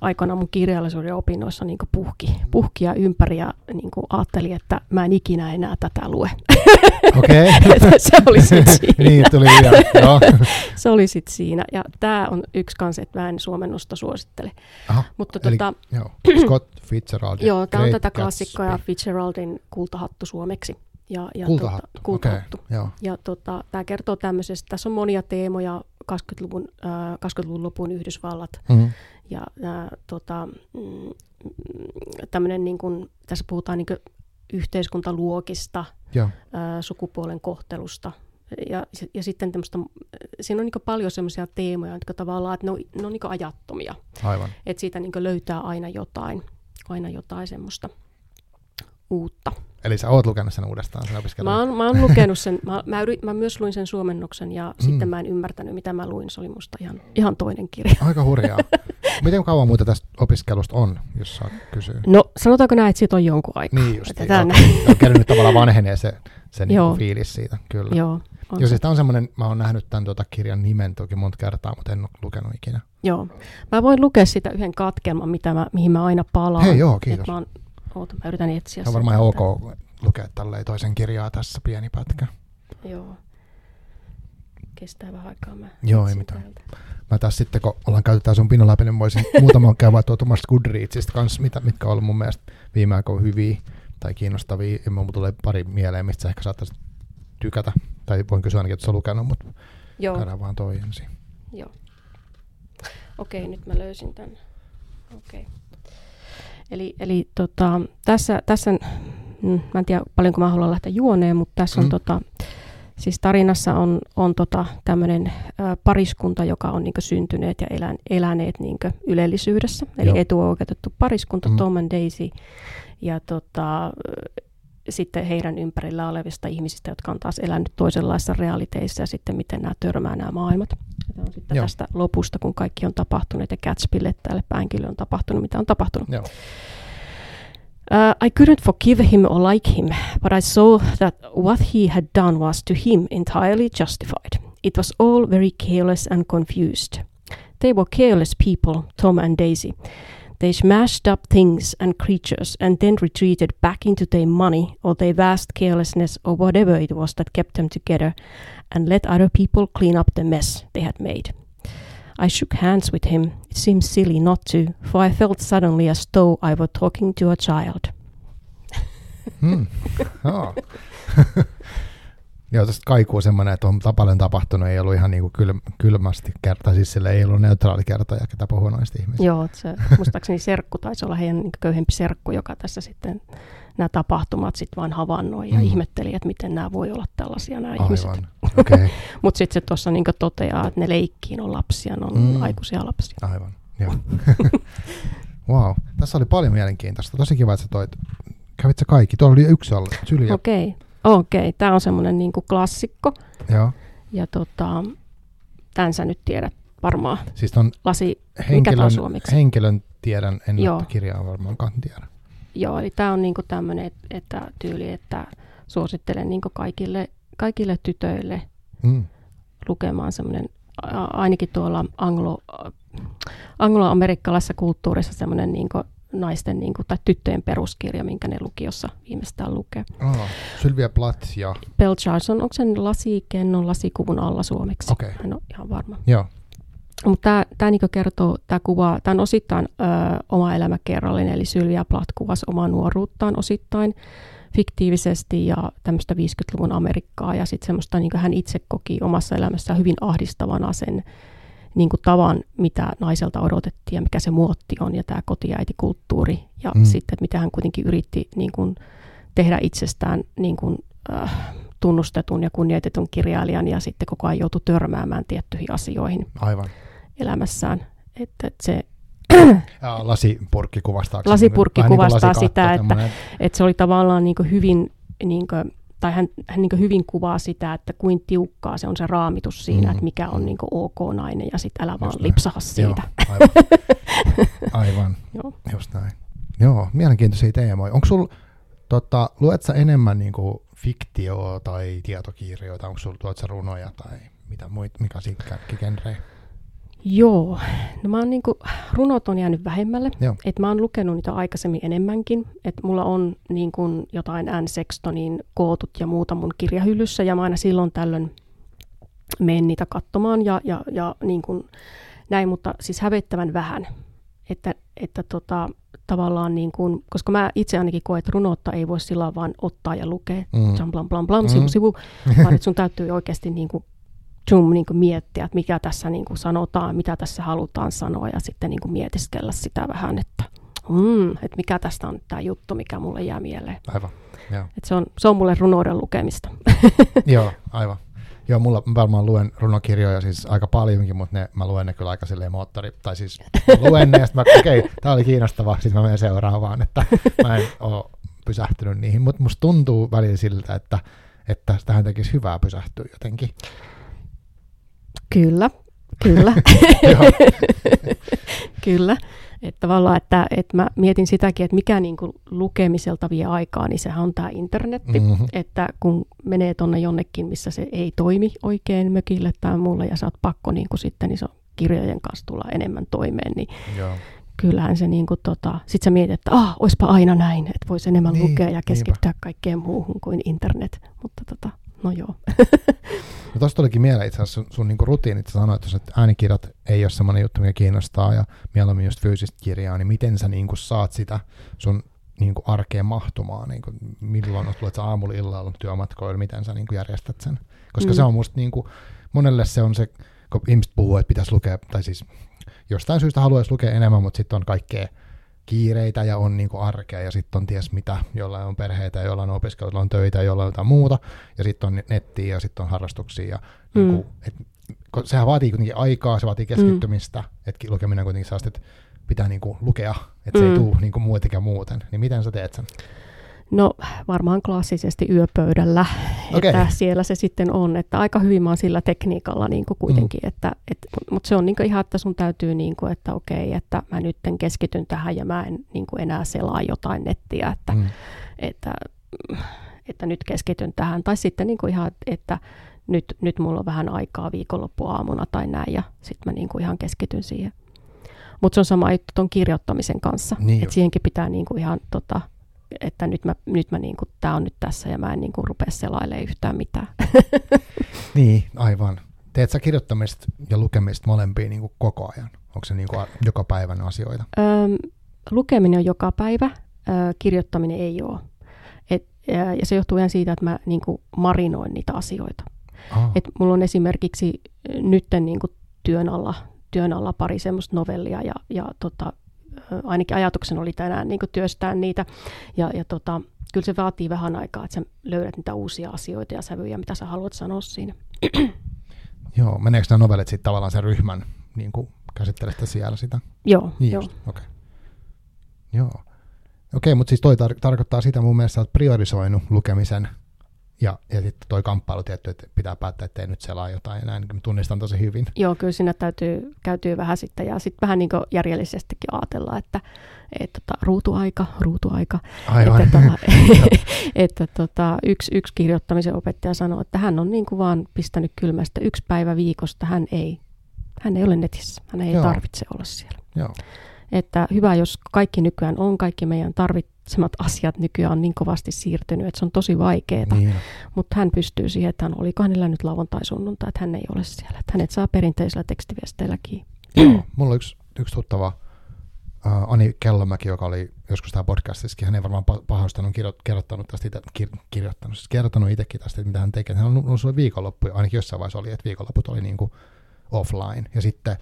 B: aikana mun kirjallisuuden opinnoissa niin puhki, puhkia ympäri ja niin ajattelin, että mä en ikinä enää tätä lue.
A: Okei.
B: Okay. (laughs) se oli sitten (laughs) siinä.
A: niin, tuli vielä. No. (laughs)
B: se oli sitten siinä. Ja tämä on yksi kanssa, että mä en suomennosta suosittele.
A: Aha,
B: Mutta
A: eli,
B: tota,
A: joo, Scott Fitzgerald.
B: joo, tämä on tätä klassikkoa
A: Gatsby.
B: Fitzgeraldin kultahattu suomeksi. Ja, ja
A: Kultahattu,
B: Tota, kultahattu.
A: okei, joo.
B: Ja tota, tämä kertoo tämmöisestä, tässä on monia teemoja, 20-luvun, äh, 20-luvun lopun Yhdysvallat,
A: Mm-hmm.
B: ja äh, tota, mm, tämmöinen, niin kuin, tässä puhutaan niin kuin yhteiskuntaluokista,
A: Joo,
B: äh, sukupuolen kohtelusta. Ja, ja sitten tämmöistä, siinä on niin paljon semmoisia teemoja, jotka tavallaan, että ne on, ne on niin ajattomia.
A: aivan.
B: Että siitä niin löytää aina jotain, aina jotain semmoista uutta.
A: Eli sä oot lukenut sen uudestaan, sen opiskelun.
B: Mä oon, mä oon lukenut sen, mä, mä, yrit, mä myös luin sen suomennoksen ja mm. Sitten mä en ymmärtänyt, mitä mä luin. Se oli musta ihan, ihan toinen kirja. (laughs)
A: Aika hurjaa. Miten kauan muuta tästä opiskelusta on, jos saa kysyä?
B: No sanotaanko näin, että siitä on jonkun aikaa.
A: Niin just,
B: Että tänne.
A: on kerännyt tavallaan vanhenee se, se niin
B: Joo.
A: fiilis siitä, kyllä.
B: Joo, on
A: Joo,
B: se.
A: siis tää on semmoinen, mä oon nähnyt tämän tuota kirjan nimen toki monta kertaa, mutta en ole lukenut ikinä.
B: Joo. Mä voin lukea sitä yhden katkelman, mitä mä, mihin mä aina palaan.
A: Hei, joo,
B: Et
A: kiitos.
B: Mä, oon, oota, mä yritän etsiä
A: Se on varmaan ok lukea tälleen toisen kirjaa tässä pieni pätkä.
B: Joo. Kestää vähän aikaa. Mä
A: Joo, ei mitään.
B: täältä.
A: Mä taas sitten, kun ollaan käyty tää sun pinnan läpi, niin voisin (laughs) muutaman käydä tuolta omasta Goodreadsista kanssa, mitä, mitkä on ollut mun mielestä viime aikoina hyviä tai kiinnostavia. Ja mun tulee pari mieleen, mistä sä ehkä saattaisit tykätä. Tai voin kysyä ainakin, että sä lukenut, mutta
B: Joo,
A: käydään vaan toi ensin.
B: joo. Okei, nyt mä löysin tän. Okei. Eli, eli tota, tässä, tässä, mm, mä en tiedä paljonko mä haluan lähteä juoneen, mutta tässä on
A: Mm.
B: tota, siis tarinassa on, on tota, tämmöinen pariskunta, joka on niinkö syntyneet ja elän, eläneet niinkö ylellisyydessä. Eli
A: Joo.
B: etuoikeutettu pariskunta,
A: Mm.
B: Tom and Daisy. Ja tota, sitten heidän ympärillä olevista ihmisistä, jotka on taas elänyt toisenlaisissa realiteissa ja sitten miten nämä törmää nämä maailmat. Ja Tämä on sitten
A: Joo.
B: tästä lopusta, kun kaikki on tapahtunut ja Gatsbylle tälle päänkille on tapahtunut, mitä on tapahtunut.
A: Joo.
B: Uh, I couldn't forgive him or like him, but I saw that what he had done was to him entirely justified. It was all very careless and confused. They were careless people, Tom and Daisy. They smashed up things and creatures and then retreated back into their money or their vast carelessness or whatever it was that kept them together and let other people clean up the mess they had made. I shook hands with him. It seemed silly not to, for I felt suddenly as though I were talking to a child.
A: Hmm. Joo. (laughs) (laughs) Joo, tästä kaikuu semmoinen, että on paljon tapahtunut, ei ollut ihan niin kuin kyl, kylmästi kerta, siis sille ei ollut neutraali kertoja, ketä puhuu noista ihmisistä.
B: Joo, se, muistaakseni serkku taisi olla heidän niin köyhempi serkku, joka tässä sitten nämä tapahtumat sitten vaan havainnoi ja
A: Mm.
B: ihmetteli, että miten nämä voi olla tällaisia nämä ihmiset.
A: Aivan, okei, (laughs) okay.
B: Mutta sitten se tuossa niin toteaa, että ne leikkiin on lapsia, ne on
A: Mm.
B: aikuisia lapsia.
A: aivan, joo. (laughs) wow, tässä oli paljon mielenkiintoista. Tosi kiva, että sä toit. Kävit sä kaikki? Tuolla oli yksi alla, Syljä.
B: Okei, okei. Tämä on semmoinen niin klassikko.
A: Joo,
B: Ja tota, tämän sä nyt tiedät varmaan.
A: siis ton
B: Lasi, mikä
A: henkilön,
B: on suomeksi?
A: henkilön tiedän, en
B: Joo.
A: kirjaa varmaankaan tiedä.
B: Joo, eli tämä on niinku tämmöinen et- että tyyli, että suosittelen niinku kaikille, kaikille tytöille
A: Mm.
B: lukemaan semmoinen, ainakin tuolla anglo, angloamerikkalaisessa kulttuurissa semmoinen niinku naisten niinku, tai tyttöjen peruskirja, minkä ne lukiossa viimeistään lukee.
A: Oh, Sylvia Plath ja,
B: Bell Charlson, onko sen lasikennon lasikuvun alla suomeksi?
A: okei, okay.
B: En ole ihan varma.
A: joo,
B: Mutta tämä, niinku kertoo, tämä kuva, tämä on osittain ö, oma elämäkerrallinen, eli Sylvia Plath kuvasi omaa nuoruuttaan osittain fiktiivisesti ja tämmöistä 50-luvun Amerikkaa ja sitten semmoista, niin kuin hän itse koki omassa elämässään hyvin ahdistavana sen niin kuin tavan, mitä naiselta odotettiin ja mikä se muotti on ja tämä kotiäitikulttuuri ja
A: Mm.
B: sitten, että mitä hän kuitenkin yritti niin kuin tehdä itsestään niin kuin, äh, tunnustetun ja kunnioitetun kirjailijan ja sitten koko ajan joutui törmäämään tiettyihin asioihin
A: aivan.
B: elämässään. Että että se, (clears throat)
A: lasipurkki kuvastaa.
B: Lasipurkki
A: niin
B: kuvastaa
A: lasikatto,
B: sitä, että- että se oli tavallaan niin kuin hyvin, niin kuin, tai hän, hän niin hyvin kuvaa sitä, että kuin tiukkaa se on se raamitus siinä,
A: Mm.
B: että mikä on niin ok nainen ja sitten älä vaan
A: näin.
B: lipsaha
A: Joo,
B: siitä.
A: aivan. (laughs) aivan.
B: Joo.
A: Just näin. Joo, mielenkiintoisia teemoja. Onko sul, tota, luet sä enemmän niin kuin fiktioa tai tietokirjoita? Onko sulla, sä runoja tai mitä muit, mikä siinä genrejä?
B: Joo, no mä oon niinku, runot on jäänyt vähemmälle.
A: Joo.
B: Et mä oon lukenut niitä aikaisemmin enemmänkin. Et mulla on niin kun jotain Anne Sextonin kootut ja muuta mun kirjahyllyssä ja mä aina silloin tällöin menen niitä katsomaan ja, ja, ja niin kun näin, mutta siis hävettävän vähän. Että, että tota, tavallaan niin kun, koska mä itse ainakin koen, että runoutta ei voi sillä vaan ottaa ja lukea, mm. blam blam blam,
A: Mm.
B: sivu sivu, (laughs) vaan että sun täytyy oikeasti niin kuin zoom, niin kuin miettiä, että mikä tässä niin kuin sanotaan, mitä tässä halutaan sanoa ja sitten niin kuin mietiskellä sitä vähän, että, mm, että mikä tästä on tämä juttu, mikä mulle jää mieleen.
A: Aivan, joo.
B: Että se, on, se on mulle runouden lukemista. (laughs)
A: joo, aivan. Joo, mulla mä varmaan luen runokirjoja siis aika paljonkin, mutta ne, mä luen ne kyllä aika silleen moottori, tai siis luen ne ja sitten mä, okei, okay, tää oli kiinnostava, sitten mä menen seuraavaan, että mä en oo pysähtynyt niihin, mutta musta tuntuu välillä siltä, että, että tähän tekisi hyvää pysähtyä jotenkin.
B: Kyllä, kyllä, (laughs) (laughs) kyllä. Että tavallaan, että, että mä mietin sitäkin, että mikä niin kuin lukemiselta vie aikaa, niin sehän on tämä internetti.
A: Mhm.
B: Että kun menee tuonne jonnekin, missä se ei toimi oikein mökille tai muulle ja sä oot pakko niin kuin sitten niin se kirjojen kanssa tulla enemmän toimeen, niin
A: Joo.
B: kyllähän se niin kuin tota, sit sä mietit, että ah, oispa aina näin, että voisi enemmän
A: Niin,
B: lukea ja
A: niinpä.
B: keskittyä kaikkeen muuhun kuin internet. Mutta tota, no joo. (laughs)
A: No tosta tulikin mieleen itse asiassa sun, sun niinku rutiinit, sä sanoit, että äänikirjat ei ole semmoinen juttu, mikä kiinnostaa ja mieluummin just fyysistä kirjaa, niin miten sä niinku saat sitä sun niinku arkeen mahtumaan, niinku, milloin tulet sä aamulla illalla työmatkoilla, miten sä niinku järjestät sen? Koska. Mm. se on musta niinku, monelle se on se, kun ihmiset puhuu, että pitäisi lukea, tai siis jostain syystä haluaisi lukea enemmän, mutta sitten on kaikkea kiireitä ja on niinku arkea ja sitten on ties mitä, jollain on perheitä, jollain on opiskeluja, jollain on töitä, jollain on jotain muuta ja sitten on nettiä ja sitten on harrastuksia ja
B: Mm.
A: niinku, et, kun sehän vaatii kuitenkin aikaa, se vaatii keskittymistä, mm. että lukeminen on kuitenkin sellaista, että pitää niinku lukea, että se ei
B: Mm.
A: tule niinku muutenkaan muuten. Niin miten sä teet sen?
B: No varmaan klassisesti yöpöydällä,
A: Okei.
B: että siellä se sitten on, että aika hyvin mä oon sillä tekniikalla niin kuin kuitenkin, mm. että, et, mutta se on niin kuin ihan, että sun täytyy, niin kuin, että okei, että mä nyt keskityn tähän ja mä en niin kuin enää selaa jotain nettiä, että,
A: Mm.
B: että, että nyt keskityn tähän, tai sitten niin kuin ihan, että nyt, nyt mulla on vähän aikaa viikonloppuaamuna tai näin, ja sitten mä niin kuin ihan keskityn siihen. Mutta se on sama juttu tuon kirjoittamisen kanssa,
A: Niin
B: että siihenkin pitää niin kuin ihan tota, että nyt mä, nyt mä niinku, tää on nyt tässä ja mä en niinku rupea selailemaan yhtään mitään. (laughs)
A: Niin, aivan. Teet sä kirjoittamista ja lukemista molempia niinku koko ajan? Onko se niinku a- joka päivän asioita?
B: Öm, lukeminen on joka päivä, ö, kirjoittaminen ei ole. Et, ja, ja se johtuu ihan siitä, että mä niinku marinoin niitä asioita.
A: Ah,
B: Et mulla on esimerkiksi nytten niinku työn, alla, työn alla pari semmoista novellia ja, ja tota, ainakin ajatuksen oli tänään niinku työstää niitä. Ja, ja tota, kyllä se vaatii vähän aikaa, että sä löydät niitä uusia asioita ja sävyjä, mitä sä haluat sanoa siinä. (clears throat)
A: joo, meneekö nämä novellit sitten tavallaan sen ryhmän niin kuin siellä sitä?
B: Joo,
A: Niin
B: joo.
A: okei. Okay. Joo. Okei, mutta siis toi tar- tarkoittaa sitä mun mielestä, että olet priorisoinut lukemisen ja, ja sitten toi kamppailu tietty, että pitää päättää, että ei nyt selaa jotain näin, niin tunnistan tosi hyvin.
B: Joo, kyllä siinä täytyy, käytyy vähän sitten ja sitten vähän niin järjellisestikin ajatella, että, että tota, ruutuaika, ruutuaika.
A: Aivan.
B: Että, tota, (laughs) (laughs) että tota, yksi, yksi kirjoittamisen opettaja sanoi, että hän on niin kuin vaan pistänyt kylmästä yksi päivä viikosta, hän ei, hän ei ole netissä, hän ei
A: Joo.
B: tarvitse olla siellä.
A: Joo.
B: Että hyvä, jos kaikki nykyään on, kaikki meidän tarvitsemat asiat nykyään on niin kovasti siirtynyt, että se on tosi vaikeaa.
A: Niin.
B: Mutta hän pystyy siihen, että hän oliko hänellä nyt lauantai sunnuntai, että hän ei ole siellä. Että hänet saa perinteisellä tekstiviesteillä kiinni.
A: Joo. Mulla on yksi, yksi tuttava, uh, Ani Kellomäki, joka oli joskus tämä podcastissakin, hän ei varmaan pa- pahoista, hän on kirjo- kerrottanut tästä ite, kir- kirjoittanut, siis kertonut itsekin tästä, että mitä hän tekee. Hän on ollut sulle viikonloppu, ainakin jossain vaiheessa oli, että viikonloput oli niin kuin offline. Ja sitten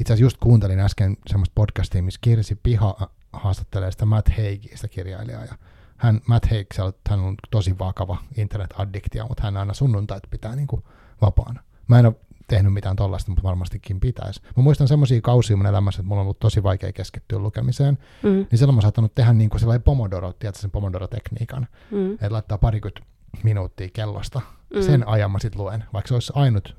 A: itse asiassa just kuuntelin äsken semmoista podcastia, missä Kirsi Piha haastattelee sitä Matt Haigia, sitä kirjailijaa. Ja hän, Matt Haig, hän on tosi vakava internet-addiktio, mutta hän aina sunnuntait pitää niin kuin vapaana. Mä en ole tehnyt mitään tollaista, mutta varmastikin pitäisi. Mä muistan semmoisia kausia mun elämässä, että mulla on ollut tosi vaikea keskittyä lukemiseen,
B: Mm,
A: niin silloin mä oon saattanut tehdä niin kuin sellainen pomodoro, tiedätkö sen pomodoro-tekniikan,
B: mm,
A: että laittaa parikymmentä minuuttia kellosta,
B: mm,
A: sen ajan mä sit luen, vaikka se olisi ainut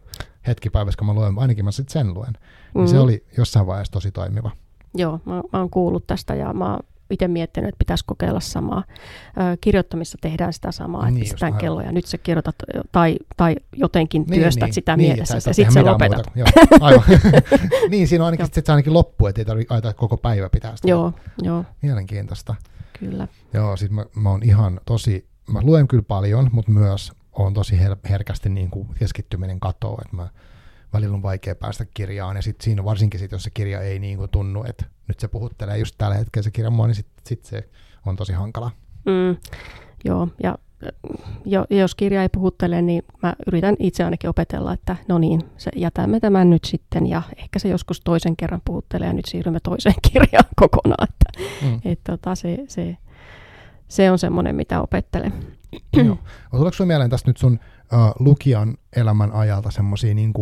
A: hetki päivässä, kun mä luen, ainakin mä sit sen luen. Niin
B: mm.
A: se oli jossain vaiheessa tosi toimiva.
B: Joo, mä, mä oon kuullut tästä ja mä oon itse miettinyt, että pitäisi kokeilla samaa. Ö, kirjoittamissa tehdään sitä samaa, että
A: Niin,
B: pistetään kelloja. Nyt sä kirjoitat tai, tai jotenkin työstät sitä
A: niin,
B: mielessä ja sitten sä lopetat.
A: Muuta. Joo, aivan. (laughs) niin, siinä on ainakin sit se ainakin loppu, että ei tarvitse että koko päivä pitää sitä.
B: Joo, joo,
A: Mielenkiintoista.
B: kyllä.
A: Joo, siis mä, mä oon ihan tosi, mä luen kyllä paljon, mutta myös on tosi her- herkästi niin kuin keskittyminen katoo, että mä välillä on vaikea päästä kirjaan, ja sitten siinä varsinkin sit, jos se kirja ei niin kuin tunnu, että nyt se puhuttelee just tällä hetkellä se kirja mua, niin sitten sit se on tosi hankala.
B: Mm, joo, ja jo, jos kirja ei puhuttele, niin mä yritän itse ainakin opetella, että no niin, se jätämme tämän nyt sitten ja ehkä se joskus toisen kerran puhuttelee ja nyt siirrymme toiseen (laughs) kirjaan kokonaan. Että,
A: Mm.
B: et, tota, se, se, se on semmoinen, mitä opettelen.
A: Joo. Tuleeko sinulle mieleen tästä nyt sun uh, lukijan elämän ajalta semmoisia niin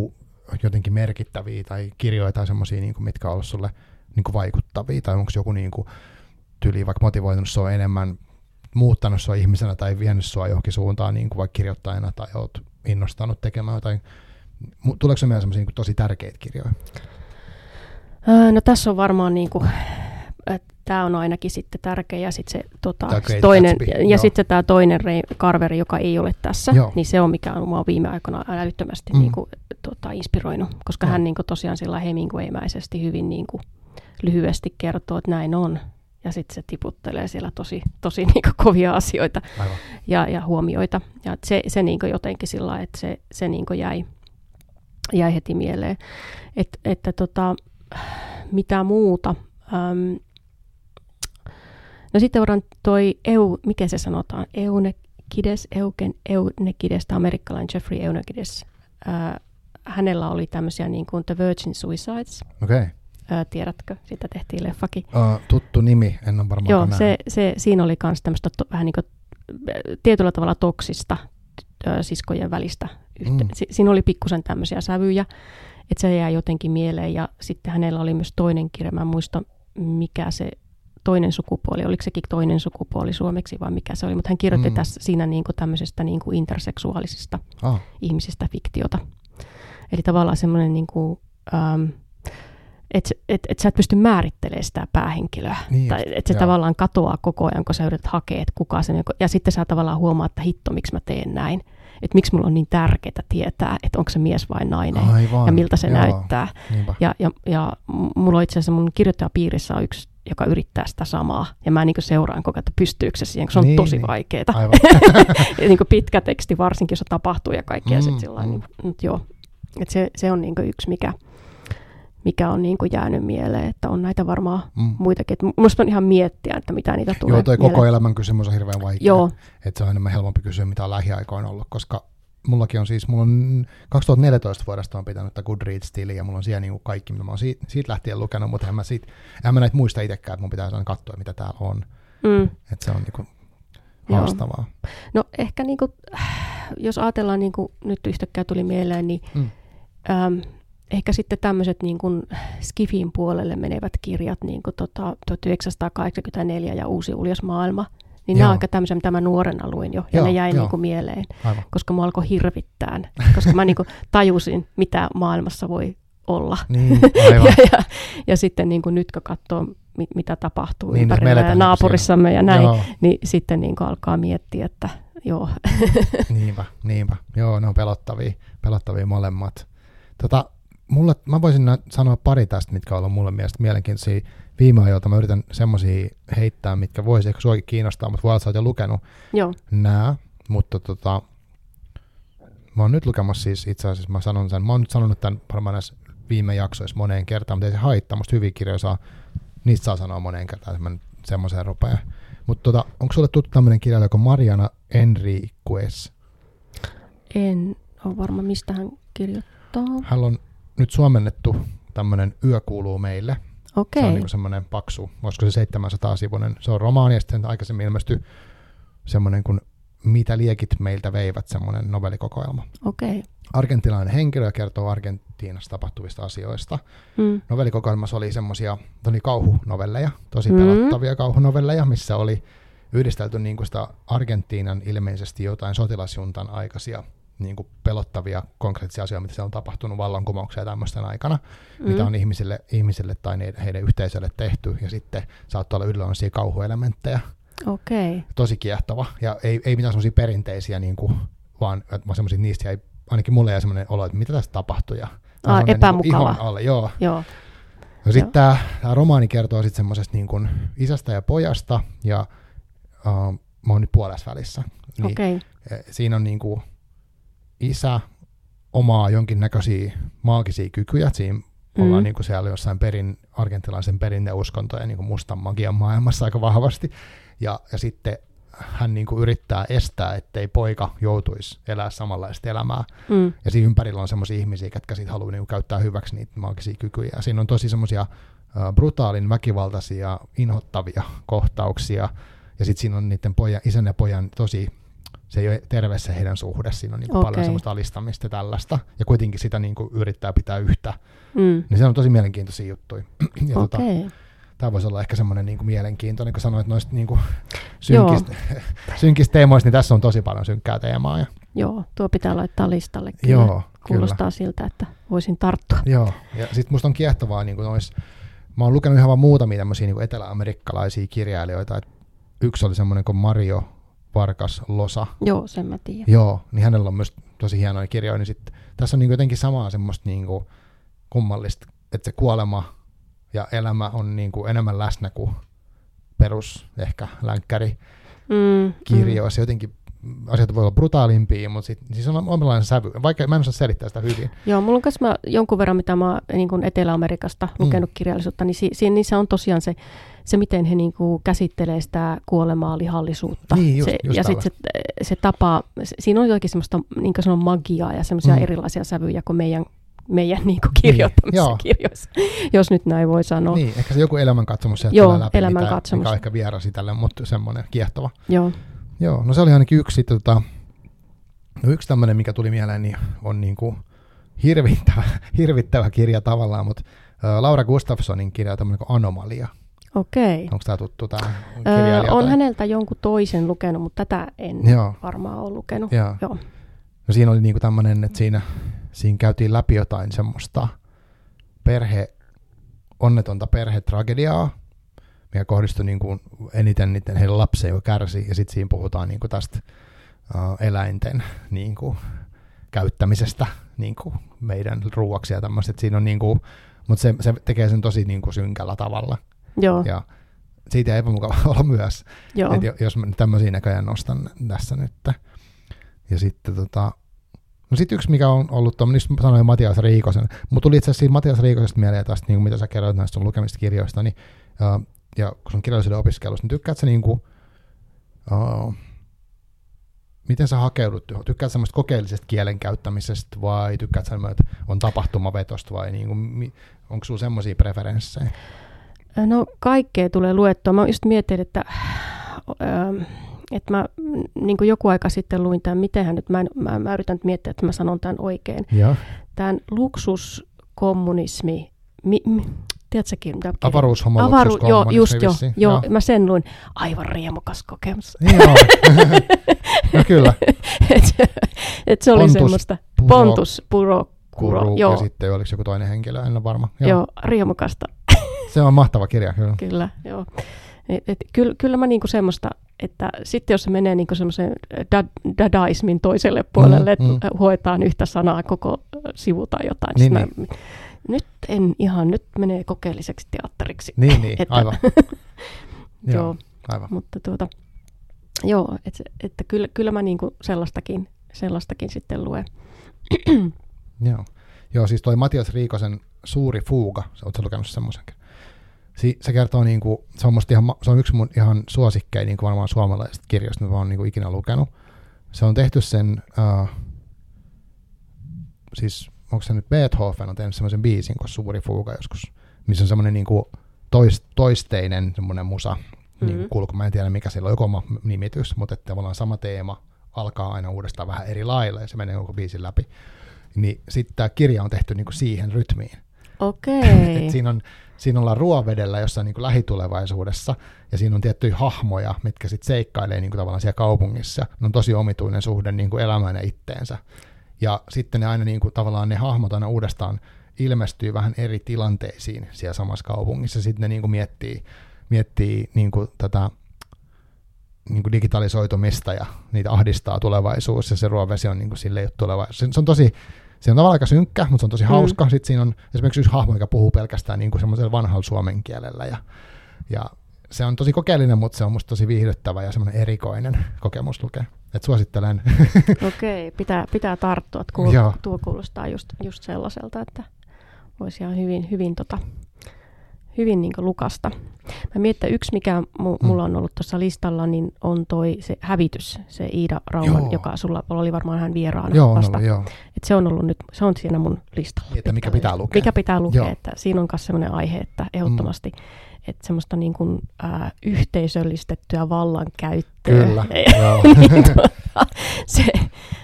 A: jotenkin merkittäviä tai kirjoja tai semmoisia, niin mitkä on ollut sulle niin kuin vaikuttavia, tai onko joku niin kuin, tyyli vaikka motivoitunut sua enemmän, muuttanut sua ihmisenä tai vienyt sua johonkin suuntaan niin kuin vaikka kirjoittajana tai oot innostanut tekemään jotain. Tuleeko se mieleen semmoisia niin tosi tärkeitä kirjoja?
B: No tässä on varmaan niin kuin, tämä on ainakin sitten tärkeä ja sitten se tota,
A: Tää
B: toinen, ja, ja sitten tämä toinen Ray Carveri, joka ei ole tässä,
A: Joo.
B: niin se on mikä on mua viime aikoina älyttömästi
A: Mm.
B: niin kuin, tota, inspiroinut, koska
A: Joo.
B: hän niin kuin, tosiaan sillä Hemingway-mäisesti hyvin niin kuin, lyhyesti kertoo, että näin on. Ja sitten se tiputtelee siellä tosi, tosi niin kuin, kovia asioita
A: Aivan.
B: ja, ja huomioita. Ja se, se niin kuin jotenkin sillä että se, se niin kuin jäi, jäi heti mieleen. Et, että tota, mitä muuta. Öm, no sitten on toi EU, mikä se sanotaan, Eunekides, Eugen, Eunekides, tämä amerikkalainen Jeffrey Eunekides. Ö, hänellä oli tämmöisiä niin kuin The Virgin Suicides,
A: Okei. Okay.
B: tiedätkö, siitä tehtiin leffakin.
A: Uh, tuttu nimi, en ole varmaan
B: Joo,
A: nähnyt.
B: se, se, siinä oli myös tämmöistä to, vähän niin kuin tietyllä tavalla toksista ö, siskojen välistä. Yhte.
A: Mm.
B: Si, siinä oli pikkusen tämmöisiä sävyjä, että se jäi jotenkin mieleen. Ja sitten hänellä oli myös toinen kirja, mä en muista mikä se toinen sukupuoli, oliko sekin toinen sukupuoli suomeksi vai mikä se oli, mutta hän kirjoitti
A: Mm.
B: tässä siinä niin kuin tämmöisestä niin kuin interseksuaalisista
A: Ah,
B: ihmisistä fiktiota. Eli tavallaan semmoinen, niin kuin, ähm, että et, et sä et pysty määrittelemään sitä päähenkilöä.
A: Niin
B: tai että se
A: joo.
B: tavallaan katoaa koko ajan, kun sä yrität hakea, että kuka se. Ja sitten sä tavallaan huomaat, että hitto, miksi mä teen näin. Että miksi mulla on niin tärkeää tietää, että onko se mies vai nainen.
A: aivan.
B: Ja miltä se
A: Joo,
B: näyttää.
A: Niinpä.
B: Ja, ja, ja mulla itse asiassa mun kirjoittajapiirissä on yksi, joka yrittää sitä samaa. Ja mä niin seuraan koko ajan, että pystyykö se siihen, kun se on
A: Niin,
B: tosi
A: niin.
B: vaikeaa. (laughs) Niin pitkä teksti, varsinkin jos se tapahtuu ja kaikkea.
A: Mm,
B: sit sillä
A: mm.
B: niin, joo. Et se, se on niin yksi, mikä, mikä on niin jäänyt mieleen, että on näitä varmaan
A: Mm.
B: muitakin. Et musta on ihan miettiä, että mitä niitä tulee
A: Joo, toi
B: mieleen.
A: koko elämän kysymys on hirveän vaikea.
B: Joo,
A: Että se on enemmän helpompi kysyä, mitä on lähiaikoina ollut, koska mullakin on siis, mulla on 2014 vuodesta on pitänyt tätä Goodreads-tiliä, ja mulla on siellä niinku kaikki, mitä mä oon siitä, siitä lähtien lukenut, mutta en mä, siitä, en mä näitä muista itsekään, että mun pitää aina katsoa, mitä täällä on.
B: mm.
A: Että se on niinku
B: Joo.
A: haastavaa.
B: No ehkä niin kuin, jos ajatellaan, niin kuin nyt yhtäkkiä tuli mieleen, niin
A: Mm.
B: äm, ehkä sitten tämmöiset niin kuin Skifin puolelle menevät kirjat, niin kuin tota, 1984 ja Uusi uljas maailma, niin nämä
A: Joo.
B: on aika tämmöisiä, mitä mä nuorena luin jo, ja
A: Joo,
B: ne jäi
A: joo.
B: niin kuin mieleen,
A: Aivan.
B: koska mua alkoi hirvittää, koska mä niin kuin tajusin, mitä maailmassa voi olla.
A: Niin, (laughs) aivan.
B: Ja, ja, ja sitten niin kuin nyt kun katsoo, mit, mitä tapahtuu
A: Niin,
B: niin, ympärillä ja
A: niin kuin
B: naapurissamme ja näin,
A: Joo,
B: niin sitten niin kuin alkaa miettiä, että joo, (laughs)
A: niinpä, niinpä. Joo, ne on pelottavia, pelottavia molemmat. Tota, mulla, mä voisin sanoa pari tästä, mitkä on ollut mulle mielestä mielenkiintoisia viime ajoilta. Mä yritän semmoisia heittää, mitkä voisi ehkä suokin kiinnostaa, mutta voi olla, että sä oot jo lukenut
B: joo,
A: nää, mutta tota, mä oon nyt lukemassa siis itse asiassa, mä sanon sen, mä oon nyt sanonut tämän varmaan näissä viime jaksoissa moneen kertaan, mutta ei se haittaa, musta hyviä kirjoja saa, niistä saa sanoa moneen kertaan, että mä nyt semmoiseen rupean. Mutta tota, onko sulle tuttu tämmöinen kirjailija kuin Mariana Enriquez?
B: en ole varma, mistä hän kirjoittaa.
A: Hän on nyt suomennettu tämmöinen Yö kuuluu meille.
B: Okei,
A: Se on
B: okay.
A: niin semmoinen paksu, olisiko se 700-sivuinen. Se on romaani ja sitten aikaisemmin ilmestyi semmoinen kuin Mitä liekit meiltä veivät, semmoinen novellikokoelma.
B: okei.
A: Argentilainen henkilö kertoo Argentiinassa tapahtuvista asioista.
B: Mm.
A: Novellikokoelmassa oli semmoisia oli kauhunovelleja, tosi
B: Mm.
A: pelottavia kauhunovelleja, missä oli yhdistelty niin kuin sitä Argentiinan ilmeisesti jotain sotilasjuntan aikaisia niin kuin pelottavia konkreettisia asioita, mitä siellä on tapahtunut vallankumouksia tämmöisten aikana, mm. mitä on ihmisille, ihmisille tai heidän yhteisölle tehty, ja sitten saattaa olla yllä kauhuelementtejä.
B: Okei. Okay.
A: Tosi kiehtova, ja ei, ei mitään semmoisia perinteisiä, niin kuin, vaan, semmoisia niistä jäi, ainakin mulle jäi semmoinen olo, että mitä tästä tapahtui, ja
B: Aa,
A: semmoinen
B: epämukava.
A: Niin ihon alle, joo.
B: Joo.
A: No sitten tämä, romaani kertoo sitten semmoisesta niin kuin isästä ja pojasta, ja uh, mä oon nyt puolessa välissä. Niin.
B: Okay.
A: eh, siinä on niin kuin isä omaa jonkinnäköisiä maagisia kykyjä. Siinä mm. ollaan niin kuin siellä jossain perin, argentinalaisen perinneuskontojen niin kuin mustan magian maailmassa aika vahvasti. Ja, ja sitten hän niin kuin yrittää estää, ettei poika joutuisi elää samanlaista elämää.
B: Mm.
A: Ja siinä ympärillä on semmoisia ihmisiä, jotka sitten haluaa niinku käyttää hyväksi niitä maagisia kykyjä. Ja siinä on tosi semmoisia brutaalin väkivaltaisia, inhottavia kohtauksia. Ja sitten siinä on niiden pojan, isän ja pojan tosi, se ei ole terve se heidän suhde. Siinä on niinku okay. paljon semmoista alistamista ja tällaista. Ja kuitenkin sitä niinku yrittää pitää yhtä.
B: Mm.
A: Niin se on tosi mielenkiintoisia juttuja. (clears throat) ja tota.
B: Okay.
A: tämä voisi olla ehkä semmoinen niinku mielenkiintoinen, kun sanoit noista niinku synkistä, (laughs) synkistä teemoista, niin tässä on tosi paljon synkkää teemaa. Ja,
B: Joo, tuo pitää laittaa listalle. Kyllä.
A: joo, kyllä.
B: Kuulostaa siltä, että voisin tarttua.
A: Joo, ja sitten musta on kiehtovaa, niin nois, mä oon lukenut ihan vaan muutamia tämmöisiä niin etelä-amerikkalaisia kirjailijoita, et yksi oli semmoinen kuin Mario Vargas Losa,
B: Joo, sen mä tiedän.
A: joo, niin hänellä on myös tosi hienoja kirjoja, niin sit, tässä on niin jotenkin samaa semmoista niin kummallista, että se kuolema ja elämä on niin kuin enemmän läsnä kuin perus ehkä länkkäri
B: Mm,
A: kirjoissa. Jotenkin asiat voi olla brutaalimpia, mutta sit, siis on omanlainen sävy. Vaikka mä en osaa selittää sitä hyvin.
B: Mm. Joo, mulla on myös jonkun verran, mitä mä oon niin kuin Etelä-Amerikasta lukenut mm. kirjallisuutta, niin si- si- niissä on tosiaan se, se miten he niin kuin käsittelee sitä kuolemaa, lihallisuutta.
A: Niin, just-
B: se,
A: just
B: ja sitten se, se tapa, se- siinä on jotakin semmoista, niin kuin sanon, magiaa ja semmoisia
A: Mm.
B: mm. erilaisia sävyjä kuin meidän, meidän niin kuin kirjoittamissa
A: joo.
B: kirjoissa, (laughs) jos nyt näin voi sanoa.
A: Niin, ehkä se joku elämänkatsomus sieltä
B: Joo,
A: läpi,
B: elämänkatsomus.
A: Mikä, mikä on ehkä vieras itselle, mutta semmoinen kiehtova.
B: Joo.
A: Joo, no se oli ainakin yksi tota, no yksi tämmöinen, mikä tuli mieleen, niin on niin kuin hirvittävä, (laughs) hirvittävä kirja tavallaan, mutta ä, Laura Gustafssonin kirja tämmöinen kuin Anomalia.
B: Okei.
A: Onko tämä tuttu tämä
B: Öö,
A: kirjailija?
B: on
A: tai-
B: häneltä jonkun toisen lukenut, mutta tätä en
A: Joo,
B: varmaan ole lukenut.
A: joo.
B: Joo.
A: No siinä oli niinku tämmöinen, että siinä, siinä käytiin läpi jotain semmoista perhe, onnetonta perhetragediaa, mikä kohdistui niinku eniten niiden heidän lapseen, joka kärsi, ja sitten siinä puhutaan niinku tästä uh, eläinten niinku, käyttämisestä niinku meidän ruuaksi ja tämmöistä, siinä on niinku, mutta se, se, tekee sen tosi niinku synkällä tavalla,
B: Joo,
A: ja siitä ei epämukava (laughs) olla myös,
B: joo.
A: et jo- jos mä nyt tämmöisiä näköjään nostan tässä nyt. Ja sitten tota, no sitten yksi, mikä on ollut tuommoinen, just mä sanoin Matias Riikosen, mutta tuli itse asiassa Matias Riikosesta mieleen tästä, niin kuin mitä sä kerroit näistä sun lukemista kirjoista, niin, ja kun sun kirjallisuuden opiskelussa, niin tykkäät sä niin kuin, uh, miten sä hakeudut, tykkäät semmoista kokeellisesta kielen käyttämisestä vai tykkäät sä, että on tapahtumavetosta vai niin kuin, onko sulla semmoisia preferenssejä?
B: No kaikkea tulee luettua. Mä just mietin, että, että mä niin kuin joku aika sitten luin tämän, mitenhän nyt, mä, en, mä, mä yritän nyt miettiä, että mä sanon tämän oikein.
A: Joo.
B: Tämän luksuskommunismi, mi, mi, tiedätsäkin
A: Avaruushomo
B: Avaru, joo, just joo,
A: vissiin.
B: joo, mä sen luin. Aivan riemukas kokemus.
A: Joo. (laughs) no kyllä. (laughs)
B: et, se- et se oli
A: Pontus
B: semmoista.
A: Puro-
B: Pontus, puro, kuro,
A: Kuru,
B: joo,
A: ja sitten oliko joku toinen henkilö, en ole varma.
B: joo. joo, riemukasta.
A: Se on mahtava kirja, kyllä.
B: Kyllä, joo. Et, et, kyllä, kyllä mä niinku semmoista, että sitten jos se menee niinku semmoisen da- dadaismin toiselle puolelle,
A: Mm,
B: mm,
A: mm.
B: että hoetaan yhtä sanaa koko sivu tai jotain,
A: Niin,
B: niin, mä, nyt en ihan, nyt menee kokeelliseksi teatteriksi.
A: Niin, niin,
B: Että-
A: aivan. (laughs)
B: Joo,
A: Joo, aivan.
B: mutta tuota, joo, et, että kyllä, kyllä mä niinku sellaistakin, sellaistakin sitten luen. (clears throat)
A: Joo. Joo, siis toi Matias Riikosen Suuri fuuga, sä oot sä lukenut semmoisen si- se kertoo, niinku, se, on ihan, se on yksi mun ihan suosikkeja niinku varmaan suomalaisista kirjoista, mitä mä oon niinku ikinä lukenut. Se on tehty sen, uh, siis onko se nyt Beethoven on tehnyt semmoisen biisin kuin Suuri fuuga joskus, missä on semmoinen niinku tois, toisteinen semmoinen musa, mm. niin kulku. Mä en tiedä mikä sillä on, joku oma nimitys, mutta että tavallaan sama teema alkaa aina uudestaan vähän eri lailla ja se menee koko biisin läpi. Niin sitten tämä kirja on tehty niinku siihen rytmiin.
B: Okei. (laughs)
A: Et siinä, on, siinä ollaan ruovedellä jossain niin lähitulevaisuudessa, ja siinä on tiettyjä hahmoja, mitkä sitten seikkailee niin kuin tavallaan siellä kaupungissa. Ne on tosi omituinen suhde niin kuin elämään ja itteensä. Ja sitten ne aina niin kuin, tavallaan ne hahmot aina uudestaan ilmestyy vähän eri tilanteisiin siellä samassa kaupungissa. Sitten ne niin kuin miettii, miettii niin kuin tätä niin kuin digitalisoitumista ja niitä ahdistaa tulevaisuus ja se ruovesi on niin kuin sille tulevaisuus. Se, se on tosi, se on tavallaan aika synkkä, mutta se on tosi mm. hauska. Sitten siinä on esimerkiksi yksi hahmo, joka puhuu pelkästään niin kuin semmoisella vanhalla suomen kielellä ja, ja se on tosi kokeellinen, mutta se on musta tosi viihdyttävä ja semmoinen erikoinen kokemus lukea. Et suosittelen. (laughs)
B: Okei, okay, pitää, pitää tarttua. Kuul- tuo kuulostaa just, just sellaiselta, että voisi ihan hyvin, hyvin, tota, hyvin niin lukasta. Mä mietin, että yksi, mikä mu- mm. mulla on ollut tuossa listalla, niin on toi se hävitys, se Iida Rauman, joo. joka sulla oli varmaan hän vieraana
A: joo,
B: vasta.
A: Ollut, joo.
B: Et se on ollut nyt, se on siinä mun listalla.
A: Niin, että mikä pitää lukea.
B: Mikä pitää lukea, joo. että siinä on myös sellainen aihe, että ehdottomasti mm että semmoista niin kuin, ää, yhteisöllistettyä vallankäyttöä.
A: Kyllä, (laughs)
B: niin, tuota, se,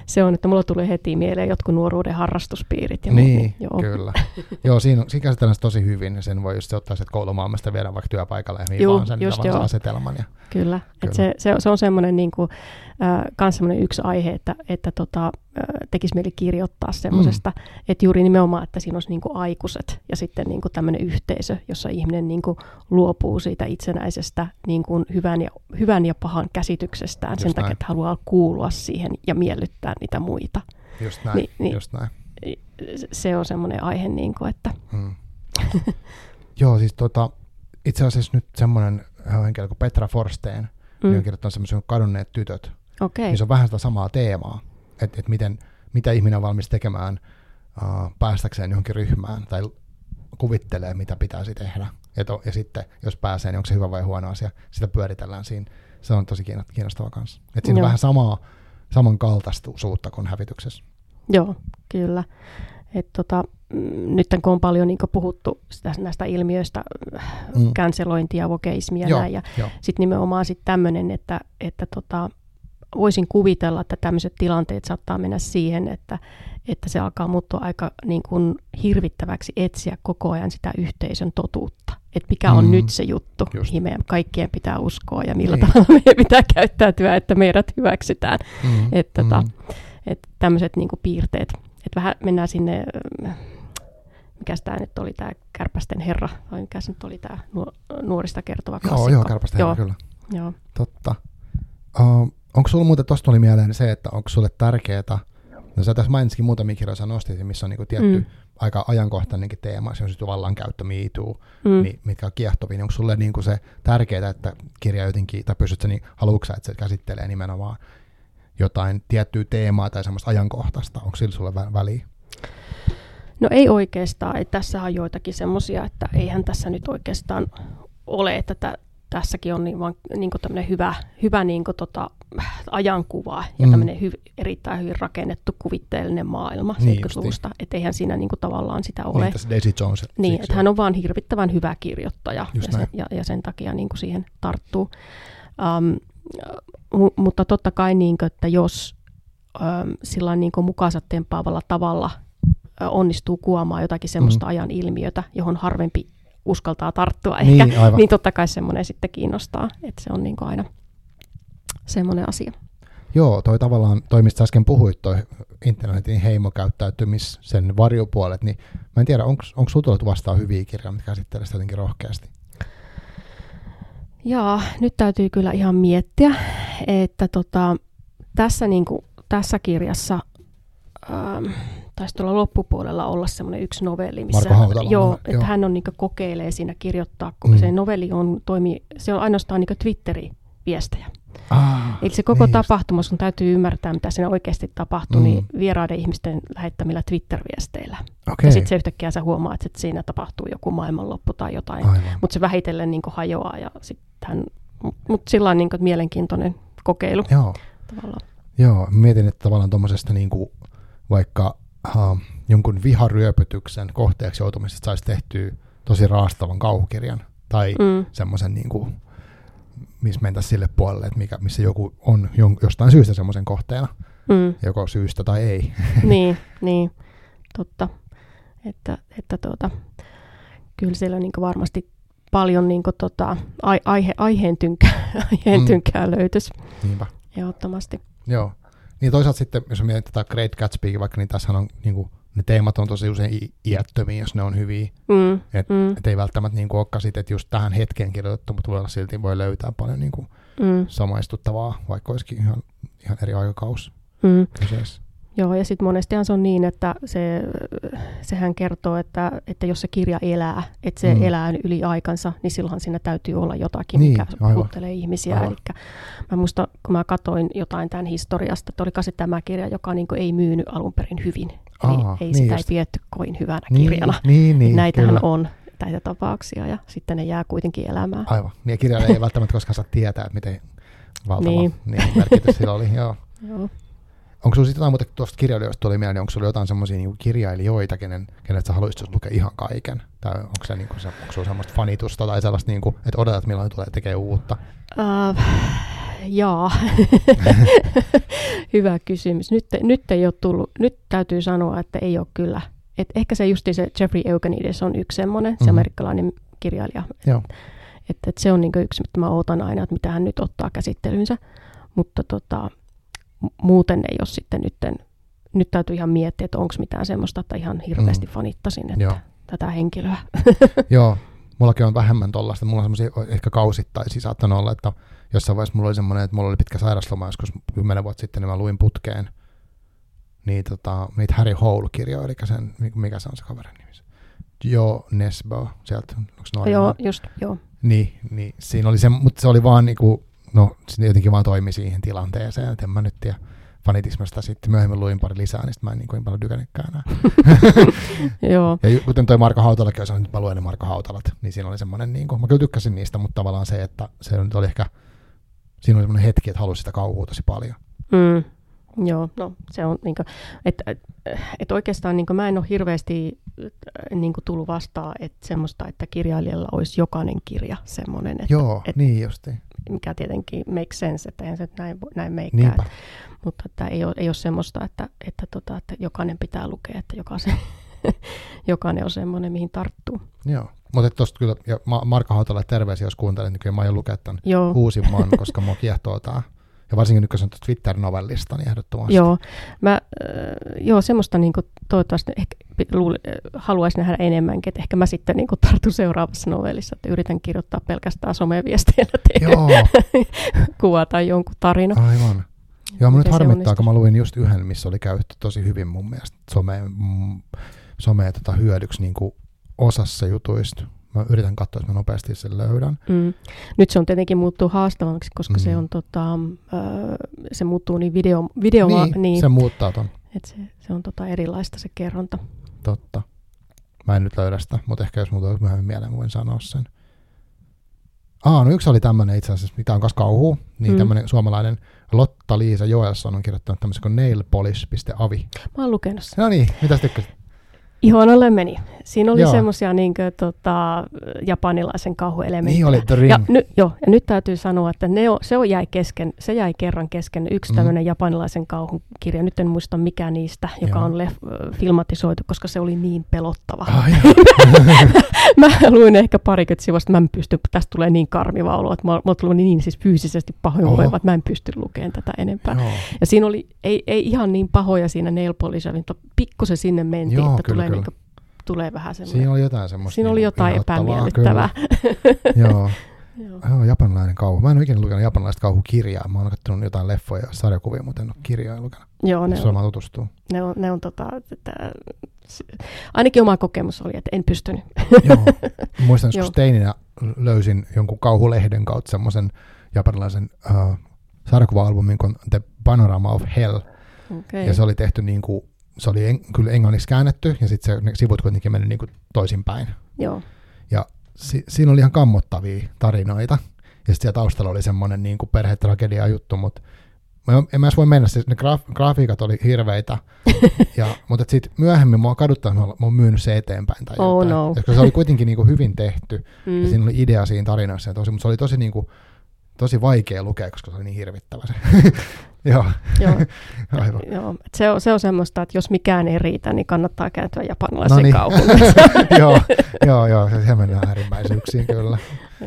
B: se on, että mulla tulee heti mieleen jotkut nuoruuden harrastuspiirit. Ja
A: niin, niin joo. kyllä. joo, siinä, siinä käsitellään tosi hyvin, ja sen voi just ottaa että koulumaailmasta viedä vaikka työpaikalle, ja
B: Juu,
A: vaan sen
B: just joo.
A: asetelman. Ja,
B: kyllä, kyllä. Et se, se, se, on semmoinen niin kuin, äh, semmoinen yksi aihe, että, että tota, tekisi mieli kirjoittaa semmoisesta, mm. että juuri nimenomaan, että siinä olisi niin kuin aikuiset ja sitten niin kuin tämmöinen yhteisö, jossa ihminen niin kuin luopuu siitä itsenäisestä niin kuin hyvän, ja, hyvän ja pahan käsityksestään just sen näin. takia, että haluaa kuulua siihen ja miellyttää niitä muita.
A: Just näin, Ni, niin, just näin.
B: Se on semmoinen aihe, niin kuin, että... Mm. (laughs)
A: Joo, siis tota, itse asiassa nyt semmoinen henkilö kuin Petra Forsteen, mm. niin on kirjoittanut semmoisen kadonneet tytöt,
B: okay.
A: niin se on vähän sitä samaa teemaa että et miten, mitä ihminen on valmis tekemään uh, päästäkseen johonkin ryhmään tai kuvittelee, mitä pitäisi tehdä. Et, ja sitten, jos pääsee, niin onko se hyvä vai huono asia. Sitä pyöritellään siinä. Se on tosi kiinnostava kanssa. Et siinä Joo. on vähän samaa, samankaltaisuutta kuin hävityksessä.
B: Joo, kyllä. Et tota, mm, nyt kun on paljon niin puhuttu sitä, näistä ilmiöistä, mm. cancelointia, vokeismia ja näin, ja sitten nimenomaan sit tämmöinen, että, että tota, voisin kuvitella, että tämmöiset tilanteet saattaa mennä siihen, että, että se alkaa muuttua aika niin kuin hirvittäväksi etsiä koko ajan sitä yhteisön totuutta. Että mikä on mm, nyt se juttu, just. mihin meidän kaikkien pitää uskoa ja millä niin. tavalla meidän pitää käyttäytyä, että meidät hyväksytään. Mm, että tota, mm. että tämmöiset niin kuin piirteet. Että vähän mennään sinne, mikä tämä nyt oli, tämä Kärpästen herra, vai mikä se nyt oli tämä nuorista kertova klassikko.
A: Joo, joo Kärpästen herra, kyllä.
B: Joo.
A: Totta. Uh, Onko sulla muuten, tuosta tuli mieleen se, että onko sulle tärkeää, no sä tässä mainitsitkin muutamia kirjoja, nostit, missä on niinku tietty mm. aika ajankohtainenkin teema, se on sitten vallankäyttö, miituu, mm. niin, mitkä on kiehtovia, niin onko sulle niinku se tärkeää, että kirja jotenkin, tai pystyt sä, niin haluatko että se käsittelee nimenomaan jotain tiettyä teemaa tai semmoista ajankohtaista, onko sillä sulle väliä?
B: No ei oikeastaan, että tässä on joitakin semmoisia, että eihän tässä nyt oikeastaan ole, että tä, tässäkin on niin, vaan, niin tämmöinen hyvä, hyvä niin kuin tota, ajankuva ja mm. tämmöinen hy, erittäin hyvin rakennettu kuvitteellinen maailma niin 70-luvusta. Että eihän siinä niin kuin, tavallaan sitä ole.
A: Niin, tässä Daisy Jones.
B: Niin, että hän on vaan hirvittävän hyvä kirjoittaja ja sen, ja, ja sen takia niin kuin siihen tarttuu. Um, mu, mutta totta kai, niin kuin, että jos um, sillä niin kuin mukaansa tempaavalla tavalla onnistuu kuvaamaan jotakin semmoista mm. ajan ilmiötä, johon harvempi uskaltaa tarttua ehkä, niin, aivan. niin totta kai semmoinen sitten kiinnostaa, että se on niin kuin aina semmoinen asia.
A: Joo, toi tavallaan, toi mistä äsken puhuit, toi internetin heimokäyttäytymis, sen varjopuolet, niin mä en tiedä, onko sinulla tullut vastaan hyviä kirjoja, mitkä käsittelee sitä jotenkin rohkeasti?
B: Joo, nyt täytyy kyllä ihan miettiä, että tota, tässä, niin kuin, tässä kirjassa ähm, taisi tuolla loppupuolella olla semmoinen yksi novelli, missä joo, että joo. hän on niin kokeilee siinä kirjoittaa, kun mm. se novelli on, toimii, se on ainoastaan niin Twitteri-viestejä. Ah, Eli se koko niin tapahtuma, sun täytyy ymmärtää, mitä siinä oikeasti tapahtui, niin mm. niin vieraiden ihmisten lähettämillä Twitter-viesteillä.
A: Okay.
B: Ja sitten se yhtäkkiä sä huomaat, että siinä tapahtuu joku maailmanloppu tai jotain. Mutta se vähitellen niin hajoaa ja sitten mutta sillä on niin mielenkiintoinen kokeilu.
A: Joo. Tavallaan. Joo, mietin, että tavallaan tuommoisesta niin vaikka uh, jonkun viharyöpytyksen kohteeksi joutumisesta saisi tehtyä tosi raastavan kauhukirjan tai mm. semmoisen, niin kuin, missä mentäisiin sille puolelle, että mikä, missä joku on jostain syystä semmoisen kohteena, mm. joko syystä tai ei. (laughs)
B: niin, niin, totta. Että, että tuota, kyllä siellä niin varmasti paljon niin kuin, tota, aihe, aiheen, tynkä, (laughs) aiheen mm. tynkää löytyisi.
A: Niinpä.
B: Ehdottomasti.
A: Joo. Niin toisaalta sitten, jos mietit tätä Great Gatsby, vaikka niin tässä on niin kuin, ne teemat on tosi usein i- iättömiä, jos ne on hyviä.
B: Mm,
A: Et,
B: mm,
A: et ei välttämättä niin kuin olekaan sit, että just tähän hetkeen kirjoitettu, mutta voi olla silti voi löytää paljon niin kuin
B: mm,
A: samaistuttavaa, vaikka olisikin ihan, ihan eri aikakaus
B: mm.
A: kyseessä.
B: Joo, ja sitten monestihan se on niin, että se, sehän kertoo, että, että jos se kirja elää, että se
A: Mm.
B: elää yli aikansa, niin silloin siinä täytyy olla jotakin,
A: Niin,
B: mikä
A: aivan.
B: puhuttelee ihmisiä.
A: Aivan.
B: Eli mä muistan, kun mä katsoin jotain tämän historiasta, että oliko se tämä kirja, joka niin ei myynyt alun perin hyvin. Eli
A: Aa,
B: ei
A: niin
B: sitä
A: just.
B: ei pietty kovin hyvänä
A: Niin,
B: kirjana.
A: niin, niin,
B: Näitähän
A: kyllä.
B: on, näitä tapauksia, ja sitten ne jää kuitenkin elämään.
A: Aivan. Niin ja kirjailija ei (laughs) välttämättä koskaan saa tietää, että miten valtava niin.
B: Niin. (laughs)
A: Niin, merkitys sillä oli. Joo.
B: Joo.
A: Onko sinulla sitten jotain muuta tuosta kirjailijoista tuli mieleen, niin onko sinulla jotain semmoisia niin kirjailijoita, kenen, kenet sä haluaisit lukea ihan kaiken? Tai onko, se, niin kuin, se, onko sulla semmoista fanitusta tai sellaista, niin kuin, että odotat milloin tulee tekemään uutta?
B: Uh, jaa, (laughs) hyvä kysymys. Nyt, nyt ei ole tullut, nyt täytyy sanoa, että ei ole kyllä. Et ehkä se justi se Jeffrey Eugenides on yksi semmoinen, mm-hmm. se
A: Mhm.
B: amerikkalainen kirjailija.
A: Joo.
B: Että et se on niinku yksi, mitä mä odotan aina, että mitä hän nyt ottaa käsittelynsä. Mutta tota, muuten ei ole sitten nytten, nyt täytyy ihan miettiä, että onko mitään semmoista, että ihan hirveästi
A: Mm.
B: fanittasin että
A: Joo.
B: tätä henkilöä. (laughs)
A: Joo, mullakin on vähemmän tollaista. Mulla on semmoisia ehkä kausittaisia saattanut olla, että jossain vaiheessa mulla oli semmoinen, että mulla oli pitkä sairasloma joskus kymmenen vuotta sitten, niin mä luin putkeen niin, tota, niitä Harry Hole-kirjoja, eli sen, mikä se on se kaverin nimi? Joo, Nesbo, sieltä, onko noin?
B: joo, just, joo.
A: Niin, niin, siinä oli se, mutta se oli vaan niinku, no se jotenkin vaan toimi siihen tilanteeseen, että en mä nyt tiedä fanitismasta sitten myöhemmin luin pari lisää, niin mä en niin, kuin paljon tykännytkään enää. (laughs)
B: joo.
A: Ja kuten toi Marko Hautalakin olisi, nyt mä luen ne Marko Hautalat, niin siinä oli semmoinen, niin kuin, mä kyllä tykkäsin niistä, mutta tavallaan se, että se nyt oli ehkä, siinä oli semmoinen hetki, että halusi sitä kauhua tosi paljon.
B: Mm, joo, no se on niinku, että et oikeastaan niinku, mä en ole hirveästi äh, niinku, tullut vastaan, että semmoista, että kirjailijalla olisi jokainen kirja semmoinen, että,
A: Joo,
B: et-
A: niin justi.
B: Mikä tietenkin makes sense, että eihän se nyt näin, näin meikään,
A: Niinpä.
B: mutta että ei, ole, ei ole semmoista, että, että, tota, että jokainen pitää lukea, että jokaisen, (laughs) jokainen on semmoinen, mihin tarttuu.
A: Joo. Mutta tosta kyllä, ja Ma- Marko Hautala terveisiä, jos kuuntelet, niin kyllä mä aion lukea tämän
B: Joo,
A: uusimman, (laughs) koska mua kiehtoo tää. Ja varsinkin nyt, kun on Twitter-novellista, niin ehdottomasti.
B: Joo, mä, äh, joo semmoista niin kuin, toivottavasti ehkä luul, äh, haluaisin nähdä enemmänkin, että ehkä mä sitten niin kuin, tartun seuraavassa novellissa, että yritän kirjoittaa pelkästään someviesteillä teille
A: Joo, (laughs)
B: kuva tai jonkun tarina.
A: aivan. Joo, mä nyt harmittaa, kun mä luin just yhden, missä oli käytetty tosi hyvin mun mielestä some, mm, somea tota hyödyksi niin kuin osassa jutuista. Mä yritän katsoa, että mä nopeasti sen löydän.
B: Mm. Nyt se on tietenkin muuttuu haastavammaksi, koska
A: Mm.
B: se on tota, se muuttuu niin video, video
A: niin,
B: niin, niin
A: se muuttaa ton.
B: että se, se on tota erilaista se kerronta.
A: Totta. Mä en nyt löydä sitä, mutta ehkä jos muuta olisi myöhemmin mieleen, voin sanoa sen. Aa, no yksi oli tämmöinen itse asiassa, mitä on kas kauhu, niin
B: Mm.
A: tämmöinen suomalainen Lotta-Liisa Joelsson on kirjoittanut tämmöisen kuin nailpolish.avi.
B: Mä oon lukenut sen.
A: No niin, mitä tykkäsit?
B: Ihonalle meni. Siinä oli semmoisia niin tota, japanilaisen kauhuelementtejä.
A: Niin oli The Ring.
B: Ja, ny, joo, ja nyt täytyy sanoa, että ne on, se on jäi kesken, se jäi kerran kesken yksi
A: Mm.
B: mm. tämmöinen japanilaisen kauhun kirja. Nyt en muista mikä niistä, joka
A: Joo.
B: on lef, filmatisoitu, koska se oli niin pelottava.
A: Ai, (laughs) (laughs)
B: mä luin ehkä parikymmentä sivusta, mä en pysty, tästä tulee niin karmiva olo, että mä, mä tullut niin siis fyysisesti pahoin
A: Oho.
B: oleva, että mä en pysty lukemaan tätä enempää.
A: joo.
B: Ja siinä oli, ei, ei ihan niin pahoja siinä nail mutta pikkusen sinne mentiin,
A: Joo,
B: että
A: kyllä,
B: tulee,
A: kyllä.
B: niinku, tulee vähän semmoinen.
A: Siinä oli jotain semmoista.
B: Siinä oli
A: niinku
B: jotain epämiellyttävää.
A: Joo. (laughs)
B: Joo.
A: Japanilainen kauhu. Mä en ole ikinä lukenut japanilaista kauhukirjaa. Mä oon katsonut jotain leffoja ja sarjakuvia, mutta en ole kirjoja lukenut.
B: Joo, ne on,
A: tutustuu.
B: ne on, ne on tota, että, s- ainakin oma kokemus oli, että en pystynyt.
A: Joo. Muistan, kun
B: Joo.
A: teininä löysin jonkun kauhulehden kautta semmoisen japanilaisen uh, sarjakuva-albumin kuin The Panorama of Hell.
B: Okay.
A: Ja se oli tehty niin kuin, se oli en, kyllä englanniksi käännetty ja sitten se, ne sivut kuitenkin meni niin kuin toisinpäin.
B: Joo.
A: Si, siinä oli ihan kammottavia tarinoita. Ja sitten siellä taustalla oli semmoinen niin kuin perhetragedia juttu, mutta mä en, en mä edes voi mennä, siis ne graaf, grafiikat oli hirveitä, (laughs) ja, mutta sitten myöhemmin mua kaduttaa, että mä oon myynyt se eteenpäin tai
B: Oh
A: jotain.
B: no.
A: Koska se oli kuitenkin niin kuin hyvin tehty,
B: Mm.
A: ja siinä oli idea siinä tarinassa, ja tosi, mutta se oli tosi, niin kuin, tosi vaikea lukea, koska se oli niin hirvittävä se. (laughs) Joo,
B: Joo, (laughs)
A: aivan.
B: joo. Et Se, on, se on semmoista, että jos mikään ei riitä, niin kannattaa kääntyä japanilaisen
A: No niin. (laughs) joo, joo, joo, se, se mennään äärimmäisyyksiin kyllä.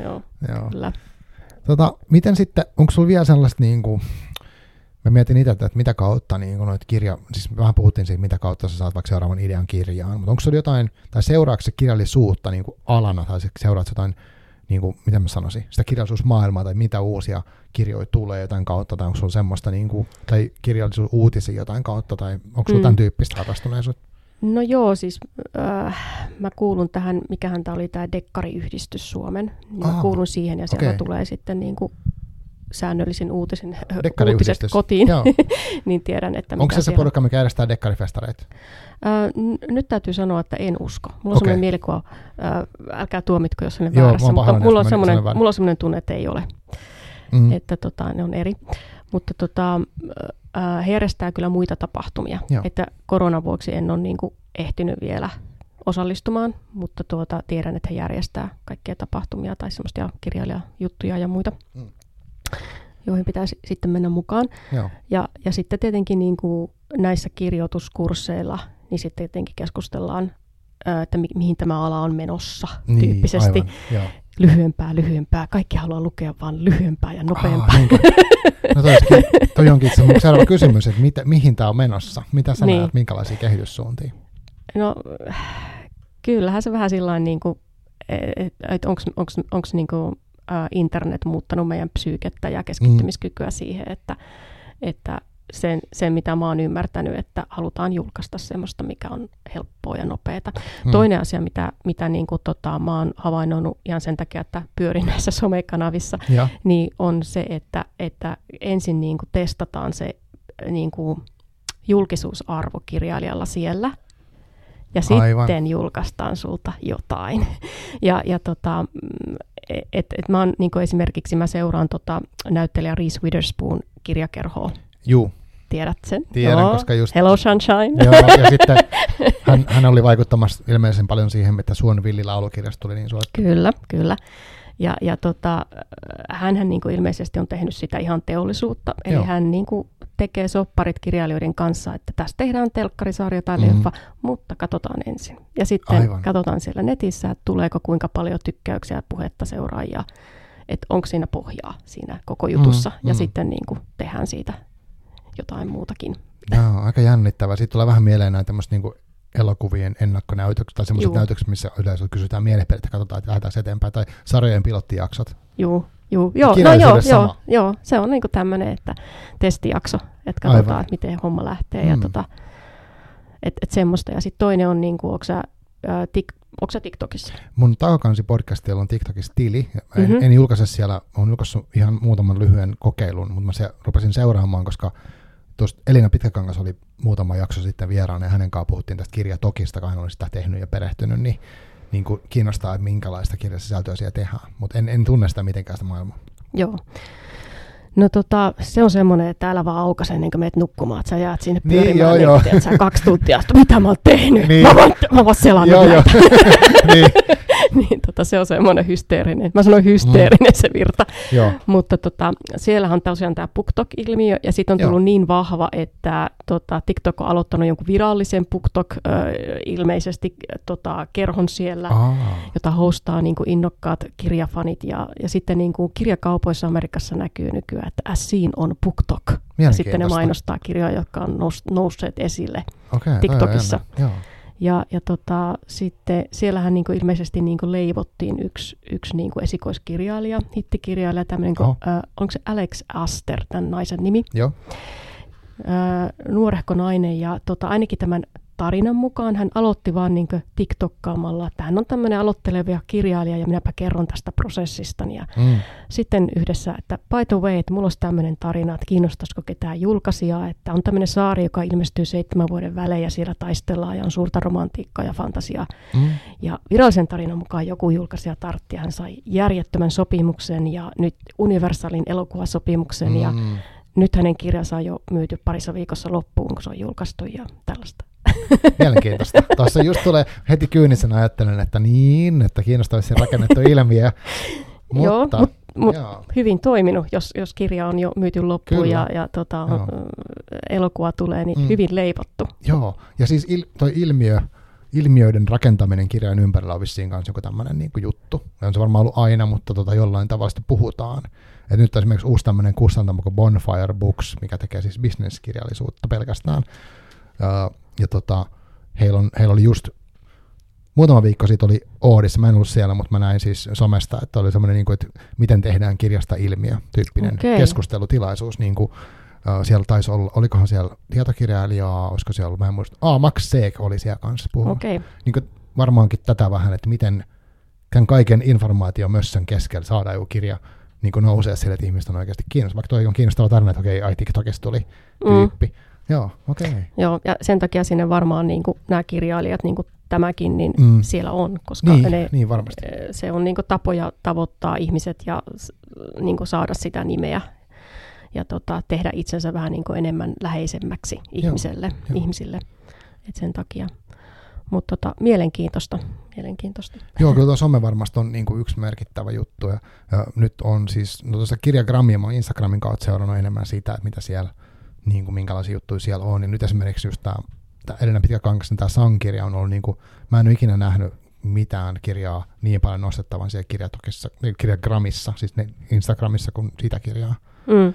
B: joo,
A: Joo.
B: kyllä.
A: Tota, miten sitten, onko sulla vielä sellaista niin kuin, Mä mietin itse, että mitä kautta niin kun noit kirja, siis vähän puhuttiin siitä, mitä kautta sä saat vaikka seuraavan idean kirjaan, mutta onko se jotain, tai seuraako se kirjallisuutta niin kuin alana, tai seuraat jotain, niin kuin, mitä mä sanoisin, sitä kirjallisuusmaailmaa, tai mitä uusia kirjoja tulee jotain kautta, tai onko sulla semmoista, niin kuin, tai kirjallisuusuutisia jotain kautta, tai onko sulla mm. tämän tyyppistä harrastuneisuutta?
B: No joo, siis äh, mä kuulun tähän, mikähän tämä oli tämä Dekkariyhdistys Suomen, niin mä kuulun siihen ja sieltä okay. tulee sitten niin kuin säännöllisin uutisin, uutiset kotiin, (laughs) niin tiedän, että
A: Onko se se porukka, mikä järjestää dekkarifestareita?
B: Äh, nyt täytyy sanoa, että en usko. Mulla on okay. sellainen mielikuva, äh, älkää tuomitko, jos olen väärässä, mutta mulla on, semmoinen, mulla on semmoinen tunne, että ei ole. Mm. Että tota, ne on eri. Mutta tota, äh, he järjestää kyllä muita tapahtumia. Joo. Että koronan vuoksi en ole niin kuin ehtinyt vielä osallistumaan, mutta tuota, tiedän, että he järjestää kaikkia tapahtumia tai semmoista kirjailijajuttuja ja muita. Mm joihin pitäisi sitten mennä mukaan. Joo. Ja, ja sitten tietenkin niin kuin näissä kirjoituskursseilla, niin sitten tietenkin keskustellaan, että mi- mihin tämä ala on menossa niin, tyyppisesti. Aivan, lyhyempää, lyhyempää. Kaikki haluaa lukea vain lyhyempää ja nopeampaa. Ah,
A: no toi, (laughs) toi onkin se seuraava kysymys, että mitä, mihin tämä on menossa? Mitä sä niin. näet, minkälaisia kehityssuuntia?
B: No kyllähän se vähän sillä niin kuin, että onko niin kuin internet muuttanut meidän psyykettä ja keskittymiskykyä mm. siihen, että, että sen, sen, mitä mä oon ymmärtänyt, että halutaan julkaista semmoista, mikä on helppoa ja nopeata. Mm. Toinen asia, mitä, mitä niin kuin, tota, mä oon havainnoinut ihan sen takia, että pyörin (laughs) näissä somekanavissa, ja. niin on se, että, että ensin niin kuin testataan se niin kuin julkisuusarvo kirjailijalla siellä, ja Aivan. sitten julkaistaan sulta jotain. (laughs) Ja, ja tota, et, et mä oon, niin esimerkiksi mä seuraan tota, näyttelijä Reese Witherspoon kirjakerhoa.
A: Juu.
B: Tiedät sen?
A: Tiedän, Joo. koska just...
B: Hello Sunshine.
A: Joo, ja (laughs) sitten hän, hän oli vaikuttamassa ilmeisen paljon siihen, että Suon villilaulukirjasta tuli niin suosittu.
B: Kyllä, kyllä. Ja, ja tota, hänhän niin kuin ilmeisesti on tehnyt sitä ihan teollisuutta, eli Joo. hän niin kuin tekee sopparit kirjailijoiden kanssa, että tässä tehdään telkkarisarja tai mm. leffa, mutta katsotaan ensin. Ja sitten Aivan. katsotaan siellä netissä, että tuleeko kuinka paljon tykkäyksiä ja puhetta seuraajia, että onko siinä pohjaa siinä koko jutussa, mm, ja mm. sitten niin kuin tehdään siitä jotain muutakin.
A: Joo, aika jännittävää. Siitä tulee vähän mieleen näitä tämmöistä niin elokuvien ennakkonäytökset tai semmoiset näytökset, missä yleensä kysytään mielipiteitä, katsotaan, että lähdetään eteenpäin, tai sarjojen pilottijaksot.
B: Joo, joo, joo, no joo, joo, joo, se on niinku tämmöinen, että testijakso, että katsotaan, Aivan. että miten homma lähtee, mm. ja tota, että et semmoista. Ja sitten toinen on, niinku, onko sä, ää, tik, onko sä TikTokissa?
A: Mun takakansi podcastilla on TikTokissa tili. En, mm-hmm. en julkaise siellä, olen julkaissut ihan muutaman lyhyen kokeilun, mutta mä se, rupesin seuraamaan, koska tuosta Elina Pitkäkangas oli muutama jakso sitten vieraana ja hänen kanssa puhuttiin tästä kirjatokista, kun hän oli sitä tehnyt ja perehtynyt, niin, niin kuin kiinnostaa, että minkälaista kirjasisältöä siellä tehdään. Mutta en, en tunne sitä mitenkään sitä maailmaa.
B: Joo. No tota, se on semmoinen, että täällä vaan aukasen ennen kuin meet nukkumaan, että sä jäät sinne niin, pyörimään niin, joo, niin, joo. Sä kaksi tuntia, että mitä mä oon tehnyt, niin. mä vaan, mä vaan selannut joo, joo. (laughs) niin. (laughs) niin tota, se on semmoinen hysteerinen, mä sanoin hysteerinen mm. se virta, joo. mutta tota, siellähän on tosiaan tämä BookTok-ilmiö, ja sitten on tullut joo. niin vahva, että tota, TikTok on aloittanut jonkun virallisen BookTok äh, ilmeisesti tota, kerhon siellä, Aa. jota hostaa niin kuin innokkaat kirjafanit, ja, ja sitten niin kuin kirjakaupoissa Amerikassa näkyy nykyään että seen on BookTok. Ja sitten ne mainostaa kirjoja, jotka on nous, nousseet esille okay, TikTokissa. Ja, ja tota, sitten siellähän niin ilmeisesti niin leivottiin yksi, yksi niin esikoiskirjailija, hittikirjailija, tämmöinen, oh. äh, onko se Alex Aster, tämän naisen nimi?
A: Joo.
B: Äh, nuorehko nainen ja tota, ainakin tämän tarinan mukaan hän aloitti vaan niin TikTokkaamalla, että hän on tämmöinen aloitteleva kirjailija ja minäpä kerron tästä prosessista. Ja mm. sitten yhdessä, että by the way, että mulla olisi tämmöinen tarina, että kiinnostaisiko ketään julkaisijaa, että on tämmöinen saari, joka ilmestyy seitsemän vuoden välein ja siellä taistellaan ja on suurta romantiikkaa ja fantasiaa. Mm. Ja virallisen tarinan mukaan joku julkaisija tartti hän sai järjettömän sopimuksen ja nyt universaalin elokuvasopimuksen mm. ja nyt hänen kirjansa on jo myyty parissa viikossa loppuun, kun se on julkaistu ja tällaista.
A: Mielenkiintoista. Tuossa just tulee heti kyynisen ajattelen, että niin, että kiinnostavasti rakennettu ilmiö.
B: Mutta, joo, mutta mut hyvin toiminut, jos, jos kirja on jo myyty loppuun Kyllä. ja, ja tota, elokuva tulee, niin mm. hyvin leivottu.
A: Joo, ja siis il, toi ilmiö, ilmiöiden rakentaminen kirjan ympärillä on vissiin kanssa joku tämmöinen niin kuin juttu. Ja on se varmaan ollut aina, mutta tota, jollain tavalla sitä puhutaan. Et nyt on esimerkiksi uusi tämmöinen kustantamo kuin Bonfire Books, mikä tekee siis bisneskirjallisuutta pelkästään. Ja, ja tota, heillä, on, heillä oli just muutama viikko sitten oli Oodissa, mä en ollut siellä, mutta mä näin siis somesta, että oli semmoinen, niin kuin, että miten tehdään kirjasta ilmiö tyyppinen okay. keskustelutilaisuus. Niin kuin, uh, siellä taisi olla, olikohan siellä tietokirjailijaa, olisiko siellä ollut, mä en muista. Ah, Max Seek oli siellä kanssa puhunut.
B: Okay.
A: Niin kuin, varmaankin tätä vähän, että miten tämän kaiken informaation mössön keskellä saadaan joku kirja niin kuin nousee sille, että ihmiset on oikeasti kiinnostunut. Vaikka toi on kiinnostava tarina, että okei, okay, ai TikTokista tuli tyyppi. Mm. Joo, okei. Okay.
B: Joo, ja sen takia sinne varmaan niin kuin, nämä kirjailijat, niin kuin tämäkin, niin mm. siellä on, koska
A: niin,
B: ne,
A: niin varmasti.
B: se on niin kuin, tapoja tavoittaa ihmiset ja niin kuin, saada sitä nimeä ja tota, tehdä itsensä vähän niin kuin, enemmän läheisemmäksi ihmiselle, joo, ihmisille. Et sen takia. Mutta tota, mielenkiintoista. mielenkiintoista.
A: Joo, kyllä tuo some varmasti on niin kuin yksi merkittävä juttu. Ja, ja nyt on siis, no tuossa kirjagrammia, mä Instagramin kautta seurannut enemmän sitä, että mitä siellä, niin kuin minkälaisia juttuja siellä on. Niin nyt esimerkiksi just tämä, tämä Elina Pitkäkangas, tämä Sankirja on ollut, niin kuin, mä en ole ikinä nähnyt mitään kirjaa niin paljon nostettavan siellä kirjatokessa, kirjagramissa, siis ne Instagramissa kuin sitä kirjaa. Mm.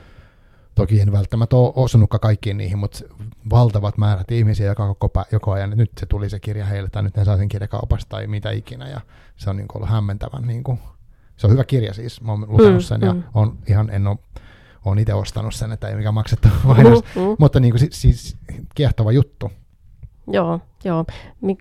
A: Toki en välttämättä ole osunutkaan kaikkiin niihin, mutta valtavat määrät ihmisiä joka koko, joko ajan, nyt se tuli se kirja heille, tai nyt ne saa sen kirjakaupasta tai mitä ikinä, ja se on niin kuin ollut hämmentävän, niin kuin, se on hyvä kirja siis, mä oon lukenut mm, sen, mm, ja on ihan, en ole, olen itse ostanut sen, että ei mikään maksettu (laughs) mainos, mm, mm. mutta niin kuin, siis, siis kiehtova juttu.
B: Joo, joo.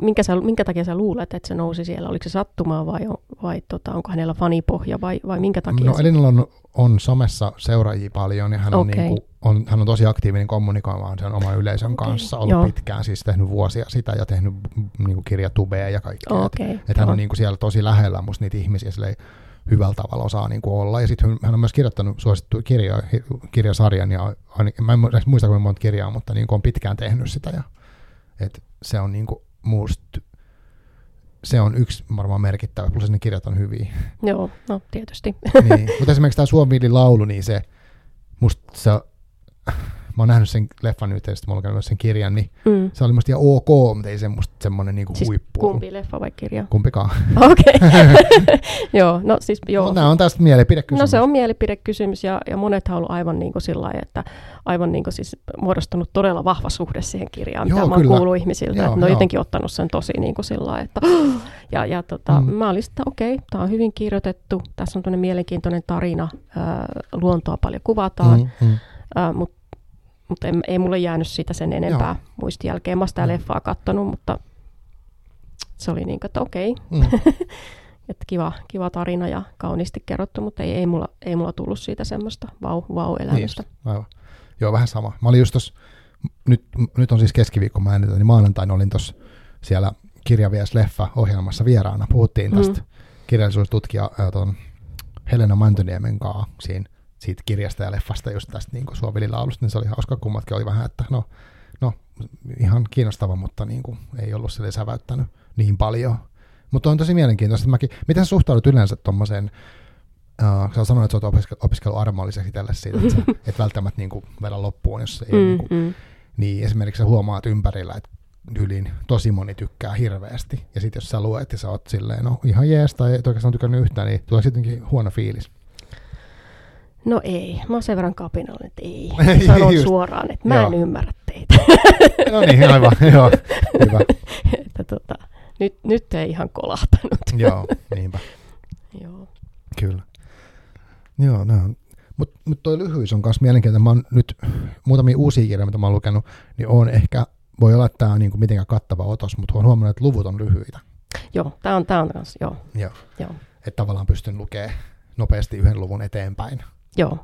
B: Minkä, sä, minkä takia sä luulet, että se nousi siellä? Oliko se sattumaa vai, vai tota, onko hänellä fanipohja vai, vai minkä takia?
A: No Elinalla on, on somessa seuraajia paljon ja hän on, okay. niin kuin, on, hän on tosi aktiivinen kommunikoimaan sen oman yleisön okay. kanssa, ollut joo. pitkään, siis tehnyt vuosia sitä ja tehnyt niin kuin kirjatubeja ja kaikkea.
B: Okay.
A: Että et hän on niin kuin siellä tosi lähellä musta niitä ihmisiä silleen, hyvällä tavalla osaa niin kuin olla. Ja sitten hän on myös kirjoittanut suosittu kirja, kirjasarjan, ja mä en muista kuinka monta kirjaa, mutta niin kuin on pitkään tehnyt sitä. Ja et se on niinku musta, se on yksi varmaan merkittävä, plus ne kirjat on hyviä.
B: Joo, no tietysti.
A: niin. Mutta esimerkiksi tämä Suomiilin laulu, niin se, musta se mä oon nähnyt sen leffan yhteydessä, mä oon lukenut sen kirjan, niin mm. se oli musta ihan ok, mutta ei semmoista semmoinen niinku siis huippu.
B: kumpi leffa vai kirja?
A: Kumpikaan. (laughs)
B: Okei. Okay. (laughs) joo, no siis joo. No,
A: nämä on tästä mielipidekysymys.
B: No se on mielipidekysymys ja, ja monet on ollut aivan niin kuin sillä että aivan niin kuin siis muodostunut todella vahva suhde siihen kirjaan, joo, mitä mä oon kuullut ihmisiltä. Joo, että ne on jotenkin ottanut sen tosi niin kuin sillä että (gasps) ja, ja tota, mm. mä olin että okei, okay, tämä on hyvin kirjoitettu, tässä on tämmöinen mielenkiintoinen tarina, äh, luontoa paljon kuvataan, mm, mm. Äh, mutta mutta ei, ei mulle jäänyt siitä sen enempää Joo. muistijälkeen. Mä sitä mm. leffaa kattonut, mutta se oli niin kuin, että okei. Mm. (laughs) että kiva, kiva tarina ja kauniisti kerrottu, mutta ei, ei, mulla, ei mulla tullut siitä semmoista vau, vau-elämystä.
A: Niin aivan. Joo, vähän sama. Mä olin just tossa, nyt, nyt on siis keskiviikko, mä ennetään, niin maanantaina olin tuossa siellä Kirjavies Leffa-ohjelmassa vieraana. Puhuttiin tästä mm. kirjallisuustutkija äh, Helena Mantoniemen kanssa siinä siitä kirjasta ja leffasta, just tästä niin Suovililaulusta, niin se oli hauska, kummatkin oli vähän, että no, no ihan kiinnostava, mutta niin kuin, ei ollut sille säväyttänyt niin paljon. Mutta on tosi mielenkiintoista. Mäkin, miten sä suhtaudut yleensä tuommoiseen, uh, sä sanoit, että sä oot opiskellut, opiskellut armolliseksi tälle siitä, että sä (laughs) et välttämättä niin kuin vedä loppuun, jos ei mm, niin, kuin, mm. niin esimerkiksi sä huomaat ympärillä, että yliin tosi moni tykkää hirveästi. Ja sitten jos sä luet ja sä oot silleen, no ihan jees tai et oikeastaan tykännyt yhtään, niin tulee sittenkin huono fiilis.
B: No ei, mä oon sen verran kapinallinen, että ei. (laughs) Sanon suoraan, että mä en ymmärrä teitä. (laughs)
A: no niin, aivan, (laughs) joo, hyvä.
B: että tota, nyt, nyt ei ihan kolahtanut.
A: joo, niinpä.
B: joo.
A: Kyllä. Joo, no. Mutta mut toi lyhyys on myös mielenkiintoinen. Mä oon nyt muutamia uusia kirjoja, mitä mä oon lukenut, niin on ehkä, voi olla, että tämä on niinku mitenkään kattava otos, mutta oon huomannut, että luvut on lyhyitä.
B: Joo, tämä on, tää on kans, joo.
A: Joo. joo. Että tavallaan pystyn lukemaan nopeasti yhden luvun eteenpäin.
B: Joo,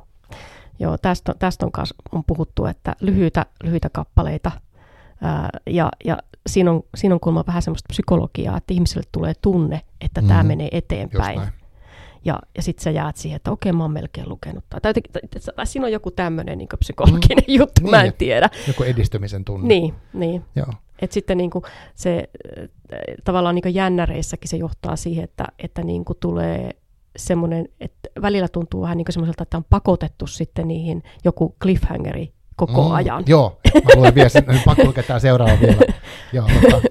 B: Joo tästä, tästä on, on puhuttu, että lyhyitä, lyhyitä kappaleita ää, ja, ja siinä on, siinä on kuulemma vähän semmoista psykologiaa, että ihmiselle tulee tunne, että mm. tämä menee eteenpäin. Ja, ja sitten sä jäät siihen, että okei, mä oon melkein lukenut. Tai, tai, tai, tai siinä on joku tämmöinen niin psykologinen mm. juttu, niin, mä en tiedä.
A: Joku edistymisen tunne.
B: Niin, niin.
A: Joo.
B: Et sitten niin kuin se tavallaan niin kuin jännäreissäkin se johtaa siihen, että, että niin kuin tulee semmoinen, että välillä tuntuu vähän niin kuin semmoiselta, että on pakotettu sitten niihin joku cliffhangeri koko mm, ajan.
A: Joo, mä luen vielä sen, pakko lukea tämä seuraava vielä. (laughs) joo, mutta,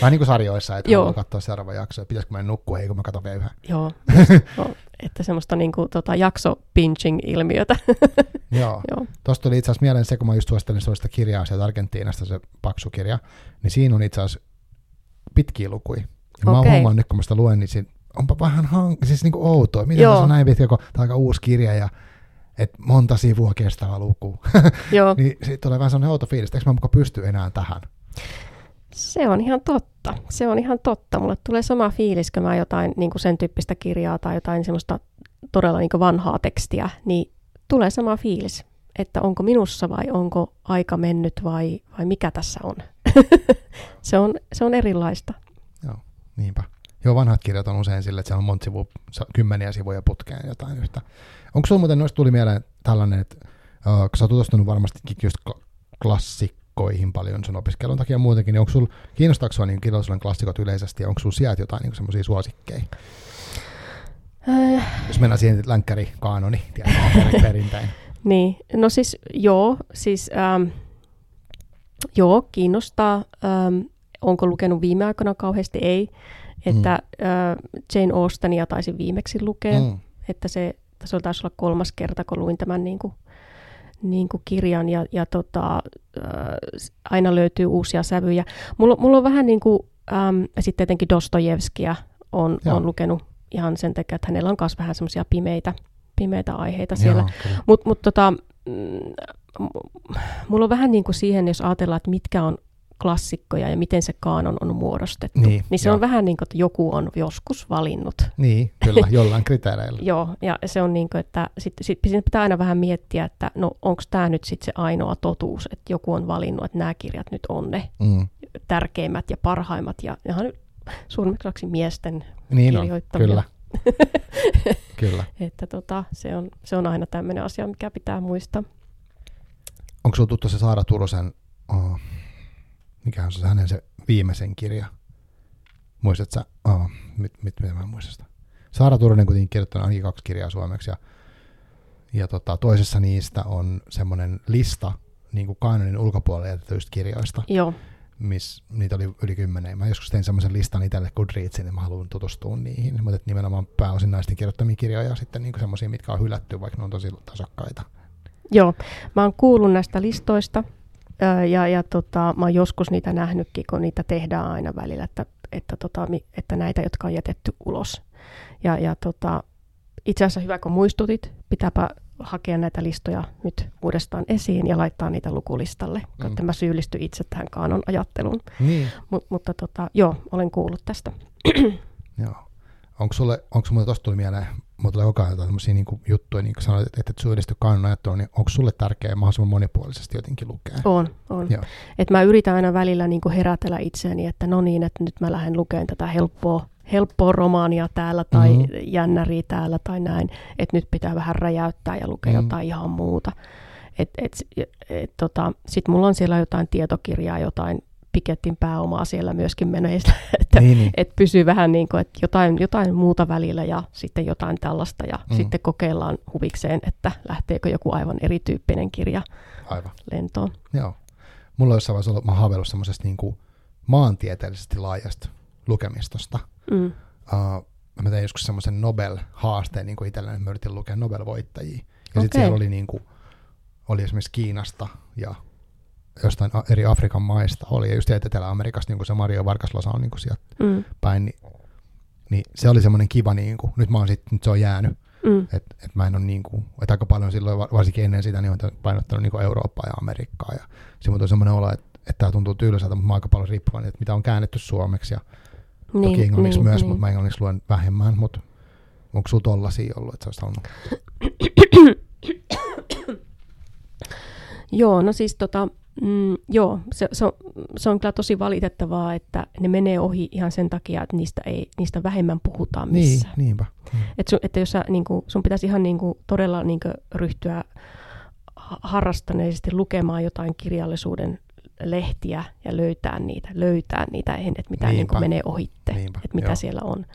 A: Vähän niin kuin sarjoissa, että
B: Joo.
A: haluaa katsoa seuraava jakso, ja pitäisikö mä nukkua, hei kun mä katson vielä yhden.
B: Joo, (laughs) no, että semmoista niin kuin, tota, jakso pinching-ilmiötä. (laughs)
A: Joo.
B: Joo.
A: Tuosta tuli itse asiassa mieleen se, kun mä just suosittelin sellaista kirjaa sieltä Argentiinasta, se paksu kirja, niin siinä on itse asiassa pitkiä lukuja. Ja mä oon huomannut nyt, kun mä sitä luen, niin siinä onpa vähän hank- siis niinku outoa. Miten
B: Joo.
A: se on näin pitkä, kun tämä on aika uusi kirja ja et monta sivua kestävä luku. (laughs)
B: Joo,
A: niin siitä tulee vähän sellainen outo fiilis, että eikö mä muka pysty enää tähän.
B: se on ihan totta. Se on ihan totta. Mulle tulee sama fiilis, kun mä jotain niin kuin sen tyyppistä kirjaa tai jotain semmoista todella niin kuin vanhaa tekstiä, niin tulee sama fiilis, että onko minussa vai onko aika mennyt vai, vai mikä tässä on. (laughs) se on. Se on erilaista.
A: Joo, niinpä. Joo, vanhat kirjat on usein sille, että siellä on monta sivua, kymmeniä sivuja putkeen jotain yhtä. Onko sulla muuten noista tuli mieleen tällainen, että uh, kun sä oot tutustunut varmastikin just kla- klassikkoihin paljon sun opiskelun takia muutenkin, niin onko sulla, kiinnostaako sua niin kirjallisuuden klassikot yleisesti ja onko sulla sieltä jotain niin semmoisia suosikkeja?
B: Äh,
A: Jos mennään siihen (laughs) länkkäri kaanoni, tiedätkö, perintein.
B: Niin, no siis joo, siis ähm, joo, kiinnostaa. Ähm, onko lukenut viime aikoina kauheasti? Ei. Että äh, Jane Austenia taisin viimeksi lukea, mm.
A: Mm.
B: että se, se taisi olla kolmas kerta, kun luin tämän niin kuin, niin kuin kirjan ja, ja tota, äh, s- aina löytyy uusia sävyjä. Mulla, mulla on vähän niin kuin, ähm, sitten tietenkin Dostojevskia on,
A: Joo.
B: on lukenut ihan sen takia, että hänellä on myös vähän semmoisia pimeitä, pimeitä aiheita siellä. Mutta mut tota, mm, mulla on vähän niin kuin siihen, jos ajatellaan, että mitkä on klassikkoja ja miten se kaanon on muodostettu.
A: Niin,
B: niin se
A: joo.
B: on vähän niin kuin, että joku on joskus valinnut.
A: Niin, kyllä, (laughs) jollain kriteereillä.
B: Joo, ja se on niin kuin, että sitten sit, sit pitää aina vähän miettiä, että no onko tämä nyt sitten se ainoa totuus, että joku on valinnut, että nämä kirjat nyt on ne
A: Mm.
B: tärkeimmät ja parhaimmat ja ihan suurimmaksi miesten
A: Niin on,
B: kirjoittamia.
A: kyllä. (laughs) kyllä.
B: Että tota, se, on, se on aina tämmöinen asia, mikä pitää muistaa.
A: Onko sinulla tuttu se Saara Turusen, oh, mikähän se on hänen se viimeisen kirja? Muistatko sä, oh, mit, mit, mitä mä en muista sitä? Saara Turunen kuitenkin kirjoittanut ainakin kaksi kirjaa suomeksi ja, ja tota, toisessa niistä on semmoinen lista niin kuin kanonin ulkopuolelle jätetyistä kirjoista,
B: Joo,
A: missä niitä oli yli kymmenen. Mä joskus tein semmoisen listan itselle Goodreadsin, niin mä haluan tutustua niihin. Mutta nimenomaan pääosin naisten kirjoittamia kirjoja ja sitten niin semmoisia, mitkä on hylätty, vaikka ne on tosi tasokkaita.
B: Joo, mä oon kuullut näistä listoista ja, ja tota, mä oon joskus niitä nähnytkin, kun niitä tehdään aina välillä, että, että, tota, että näitä, jotka on jätetty ulos. Ja, ja tota, itse asiassa hyvä, kun muistutit, pitääpä hakea näitä listoja nyt uudestaan esiin ja laittaa niitä lukulistalle,
A: Mm.
B: että mä syyllisty itse tähän kaanon ajatteluun.
A: Niin,
B: Mut, mutta tota, joo, olen kuullut tästä.
A: Joo. Onko sulle, onko sulle tosta tuli mieleen, mulla tulee koko ajan tämmöisiä niin juttuja, niin kuin sanoit, että, että et syyllisty kannan ajatteluun, niin onko sulle tärkeää mahdollisimman monipuolisesti jotenkin lukea?
B: On, on.
A: Joo.
B: Et mä yritän aina välillä niin kuin herätellä itseäni, että no niin, että nyt mä lähden lukemaan tätä helppoa, helppoa romaania täällä tai
A: Mhm.
B: mm-hmm. jännäriä täällä tai näin, että nyt pitää vähän räjäyttää ja lukea
A: Mhm.
B: mm-hmm. jotain ihan muuta. Et, et, et, tota, Sitten mulla on siellä jotain tietokirjaa, jotain Pikettin pääomaa siellä myöskin meneistä, (laughs) että
A: Niin, niin.
B: et pysyy vähän niin kuin, että jotain, jotain muuta välillä ja sitten jotain tällaista ja
A: Mm.
B: sitten kokeillaan huvikseen, että lähteekö joku aivan erityyppinen kirja
A: Aivan.
B: lentoon.
A: Joo. Mulla jossain vaiheessa ollut, mä haaveillut semmoisesta niin kuin maantieteellisesti laajasta lukemistosta.
B: Mm.
A: Uh, mä tein joskus semmoisen Nobel-haasteen niin kuin itselleni, mä yritin lukea Nobel-voittajia. Ja sitten
B: Okei.
A: siellä oli, niin kuin, oli esimerkiksi Kiinasta ja jostain eri Afrikan maista oli, ja just Etelä-Amerikasta, niin kuin se Mario Varkaslosa on niin kuin sieltä
B: Mm.
A: päin, niin, niin se oli semmoinen kiva, niin kuin, nyt mä oon sit, nyt se on jäänyt,
B: Mm.
A: että et mä en ole niin kuin, että aika paljon silloin, va- varsinkin ennen sitä, niin on painottanut niin kuin Eurooppaa ja Amerikkaa, ja silloin tuli semmoinen olo, että, että tämä tuntuu tylsältä, mutta mä aika paljon riippuvainen, että mitä on käännetty suomeksi, ja niin, toki englanniksi niin, myös, niin. mutta mä englanniksi luen vähemmän, mutta onko sulla tollasia ollut, että sä halunnut? (coughs)
B: Joo, no siis tota, mm, joo, se, se, on, se on kyllä tosi valitettavaa, että ne menee ohi ihan sen takia, että niistä, ei, niistä vähemmän puhutaan
A: Niin,
B: missään.
A: niinpä. Mm.
B: Et sun, että jos sä, niin kuin, sun pitäisi ihan niin kuin, todella niin kuin, ryhtyä ha- harrastaneisesti lukemaan jotain kirjallisuuden lehtiä ja löytää niitä, löytää niitä, eihän, että mitä niin kuin menee ohitte,
A: Niinpä,
B: että mitä
A: joo.
B: siellä on.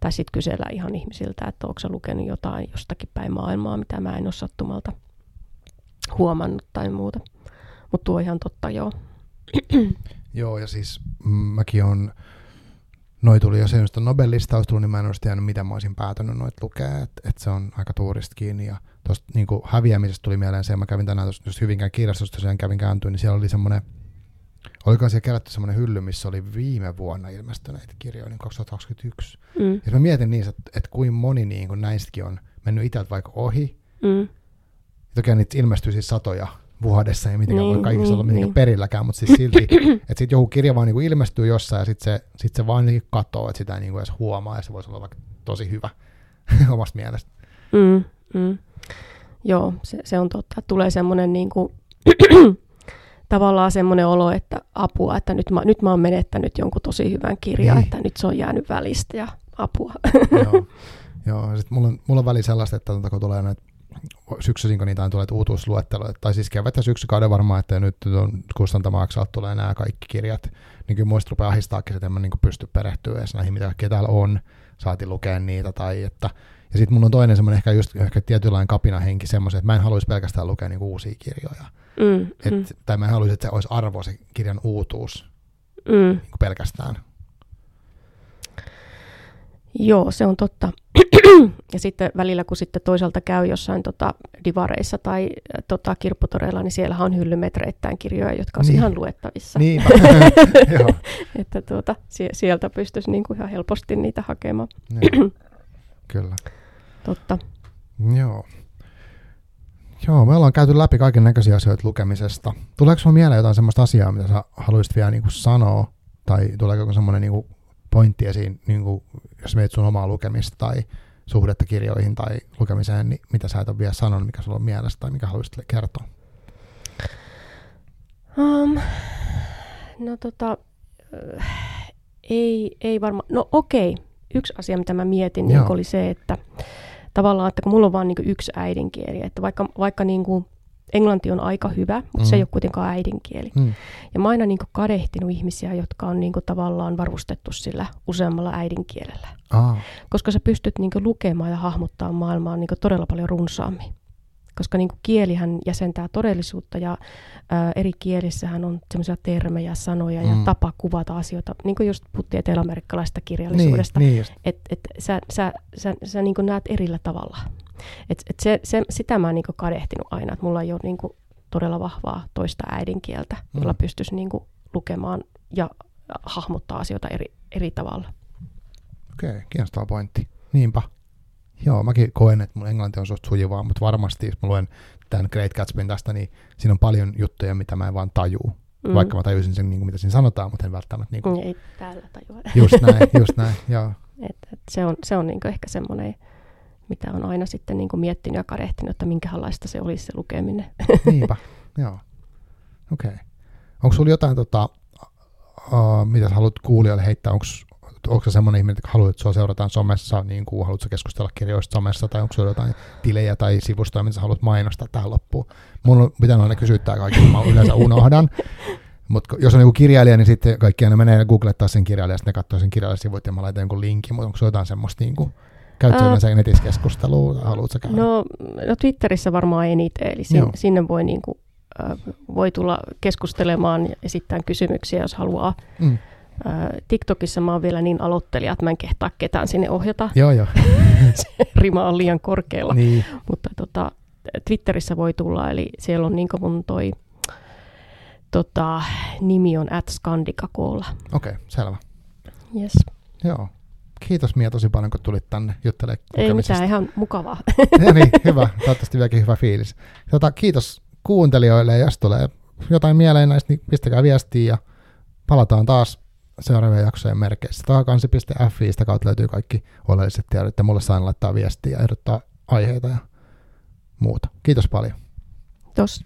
B: Tai sitten kysellä ihan ihmisiltä, että onko sä lukenut jotain jostakin päin maailmaa, mitä mä en ole sattumalta huomannut tai muuta. Mutta tuo on ihan totta, joo. (clears throat)
A: Joo, ja siis mäkin on, noi tuli jo sen, Nobel-listaus tuli, niin mä en olisi tiennyt, mitä mä olisin päätynyt noit lukea, että et se on aika tuurista kiinni, ja tuosta niin häviämisestä tuli mieleen se, mä kävin tänään tuossa Hyvinkään kirjastosta, tosiaan kävin kääntyin, niin siellä oli semmoinen, olikohan siellä kerätty semmoinen hylly, missä oli viime vuonna ilmestyneitä kirjoja, niin 2021. Mm. Ja mä mietin niin, että, että kuin moni niin kuin näistäkin on mennyt itseltä vaikka ohi, mm. Toki niitä ilmestyy siis satoja vuodessa, ei mitenkään niin, voi kaikissa niin, olla mitenkään niin. perilläkään, mutta siis silti, (coughs) että sitten joku kirja vaan niin ilmestyy jossain ja sitten se, sit se vaan niin katoo, että sitä ei niin edes huomaa ja se voisi olla vaikka tosi hyvä (laughs) omasta mielestä.
B: Mm, mm. Joo, se, se on totta. Tulee semmoinen niin kuin, (clears throat) tavallaan semmoinen olo, että apua, että nyt mä, nyt mä oon menettänyt jonkun tosi hyvän kirjan, niin. että nyt se on jäänyt välistä ja apua.
A: Joo, (laughs) Joo sitten mulla on, mulla on väli sellaista, että kun tulee näitä syksyisin, kun niitä on tulee uutuusluetteloja, tai siis kevät ja syksykauden varmaan, että nyt on kustantamaksalta tulee nämä kaikki kirjat, niin kyllä muista rupeaa ahistaakin, että en mä niin pysty perehtyä edes näihin, mitä kaikkea täällä on, saati lukea niitä, tai että ja sitten mulla on toinen semmoinen ehkä just ehkä tietynlainen kapinahenki semmoisen, että mä en haluaisi pelkästään lukea niinku uusia kirjoja. Mm, Et, mm. Tai mä en haluaisi, että se olisi arvo se kirjan uutuus mm. niinku pelkästään.
B: Joo, se on totta. (clears throat) ja sitten välillä, kun sitten toisaalta käy jossain tota, divareissa tai tota, kirpputoreilla, niin siellä on hyllymetreittäin kirjoja, jotka on niin. ihan luettavissa.
A: Niin. (laughs)
B: että tuota, sieltä pystyisi niinku ihan helposti niitä hakemaan. (clears throat)
A: Kyllä.
B: Totta.
A: Joo. Joo, me ollaan käyty läpi kaiken näköisiä asioita lukemisesta. Tuleeko sinulla mieleen jotain sellaista asiaa, mitä sä haluaisit vielä niin kuin sanoa? Tai tuleeko semmoinen niin kuin pointti esiin, niin kuin, jos meet sun omaa lukemista tai suhdetta kirjoihin tai lukemiseen, niin mitä sä et ole vielä sanonut, mikä sulla on mielestä tai mikä haluaisit kertoa?
B: Um, no tota, ei, ei varmaan, no okei, yksi asia, mitä mä mietin, niin oli se, että tavallaan, että kun mulla on vain niin yksi äidinkieli, että vaikka, vaikka niin kuin englanti on aika hyvä, mutta mm. se ei ole kuitenkaan äidinkieli. Mm. Ja mä aina niin kuin kadehtinut ihmisiä, jotka on niin kuin tavallaan varustettu sillä useammalla äidinkielellä. Ah. Koska sä pystyt niin kuin lukemaan ja hahmottaa maailmaa niin kuin todella paljon runsaammin koska niin kuin kielihän jäsentää todellisuutta ja ää, eri kielissähän on semmoisia termejä, sanoja mm. ja tapa kuvata asioita, niin kuin just puhuttiin eteläamerikkalaisesta kirjallisuudesta, niin, niin että et sä, sä, sä, sä niin kuin näet erillä tavalla. Et, et se, se, sitä mä oon niin kuin kadehtinut aina, että mulla ei ole niin kuin todella vahvaa toista äidinkieltä, mm. jolla pystyisi niin kuin lukemaan ja hahmottaa asioita eri, eri tavalla.
A: Okei, okay, kiinnostava pointti. Niinpä. Joo, mäkin koen, että mun englanti on suht sujuvaa, mutta varmasti jos mä luen tämän Great Gatsbyn tästä, niin siinä on paljon juttuja, mitä mä en vaan tajuu. Mm. Vaikka mä tajusin sen, niin kuin, mitä siinä sanotaan, mutta en välttämättä... Niin kuin...
B: Ei täällä tajua.
A: Just näin, just näin, (laughs) joo.
B: Et, et se on, se on niin ehkä semmoinen, mitä on aina sitten niin miettinyt ja kadehtinut, että minkälaista se olisi se lukeminen. (laughs)
A: Niinpä, joo. Okei. Okay. Onko sulla jotain, tota, uh, mitä sä haluat kuulijoille heittää? Onko onko se semmoinen ihminen, että haluat, että sua seurataan somessa, niin kuin haluatko keskustella kirjoista somessa, tai onko sulla jotain tilejä tai sivustoja, mitä sä haluat mainostaa tähän loppuun. Mun on pitänyt aina kysyä tämä kaikki, mä yleensä (laughs) unohdan. Mutta jos on joku kirjailija, niin sitten kaikki aina menee googlettaa sen kirjailijan, sitten ne katsoo sen kirjailijan sivut ja mä laitan jonkun linkin, mutta onko se jotain semmoista niin kuin, Käytkö uh, yleensä netissä keskustelua haluatko käydä?
B: No, no Twitterissä varmaan eniten, eli sin, sinne voi, niin kuin, uh, voi tulla keskustelemaan ja esittää kysymyksiä, jos haluaa. Mm. TikTokissa mä oon vielä niin aloittelija, että mä en kehtaa ketään sinne ohjata.
A: Joo, joo. (laughs)
B: Se rima on liian korkealla. Niin. Mutta tota, Twitterissä voi tulla, eli siellä on niin mun toi tota, nimi on at.
A: Okei, okay, selvä.
B: Yes.
A: Joo. Kiitos Mia tosi paljon, kun tulit tänne juttelemaan
B: Ei mitään, ihan mukavaa. (laughs)
A: ja niin, hyvä. Toivottavasti vieläkin hyvä fiilis. Tota, kiitos kuuntelijoille, ja jos tulee jotain mieleen näistä, niin pistäkää viestiä ja palataan taas seuraavien jaksojen merkeissä. Taakansi.fi, sitä kautta löytyy kaikki oleelliset tiedot, ja mulle sain laittaa viestiä ja ehdottaa aiheita ja muuta. Kiitos paljon.
B: Kiitos.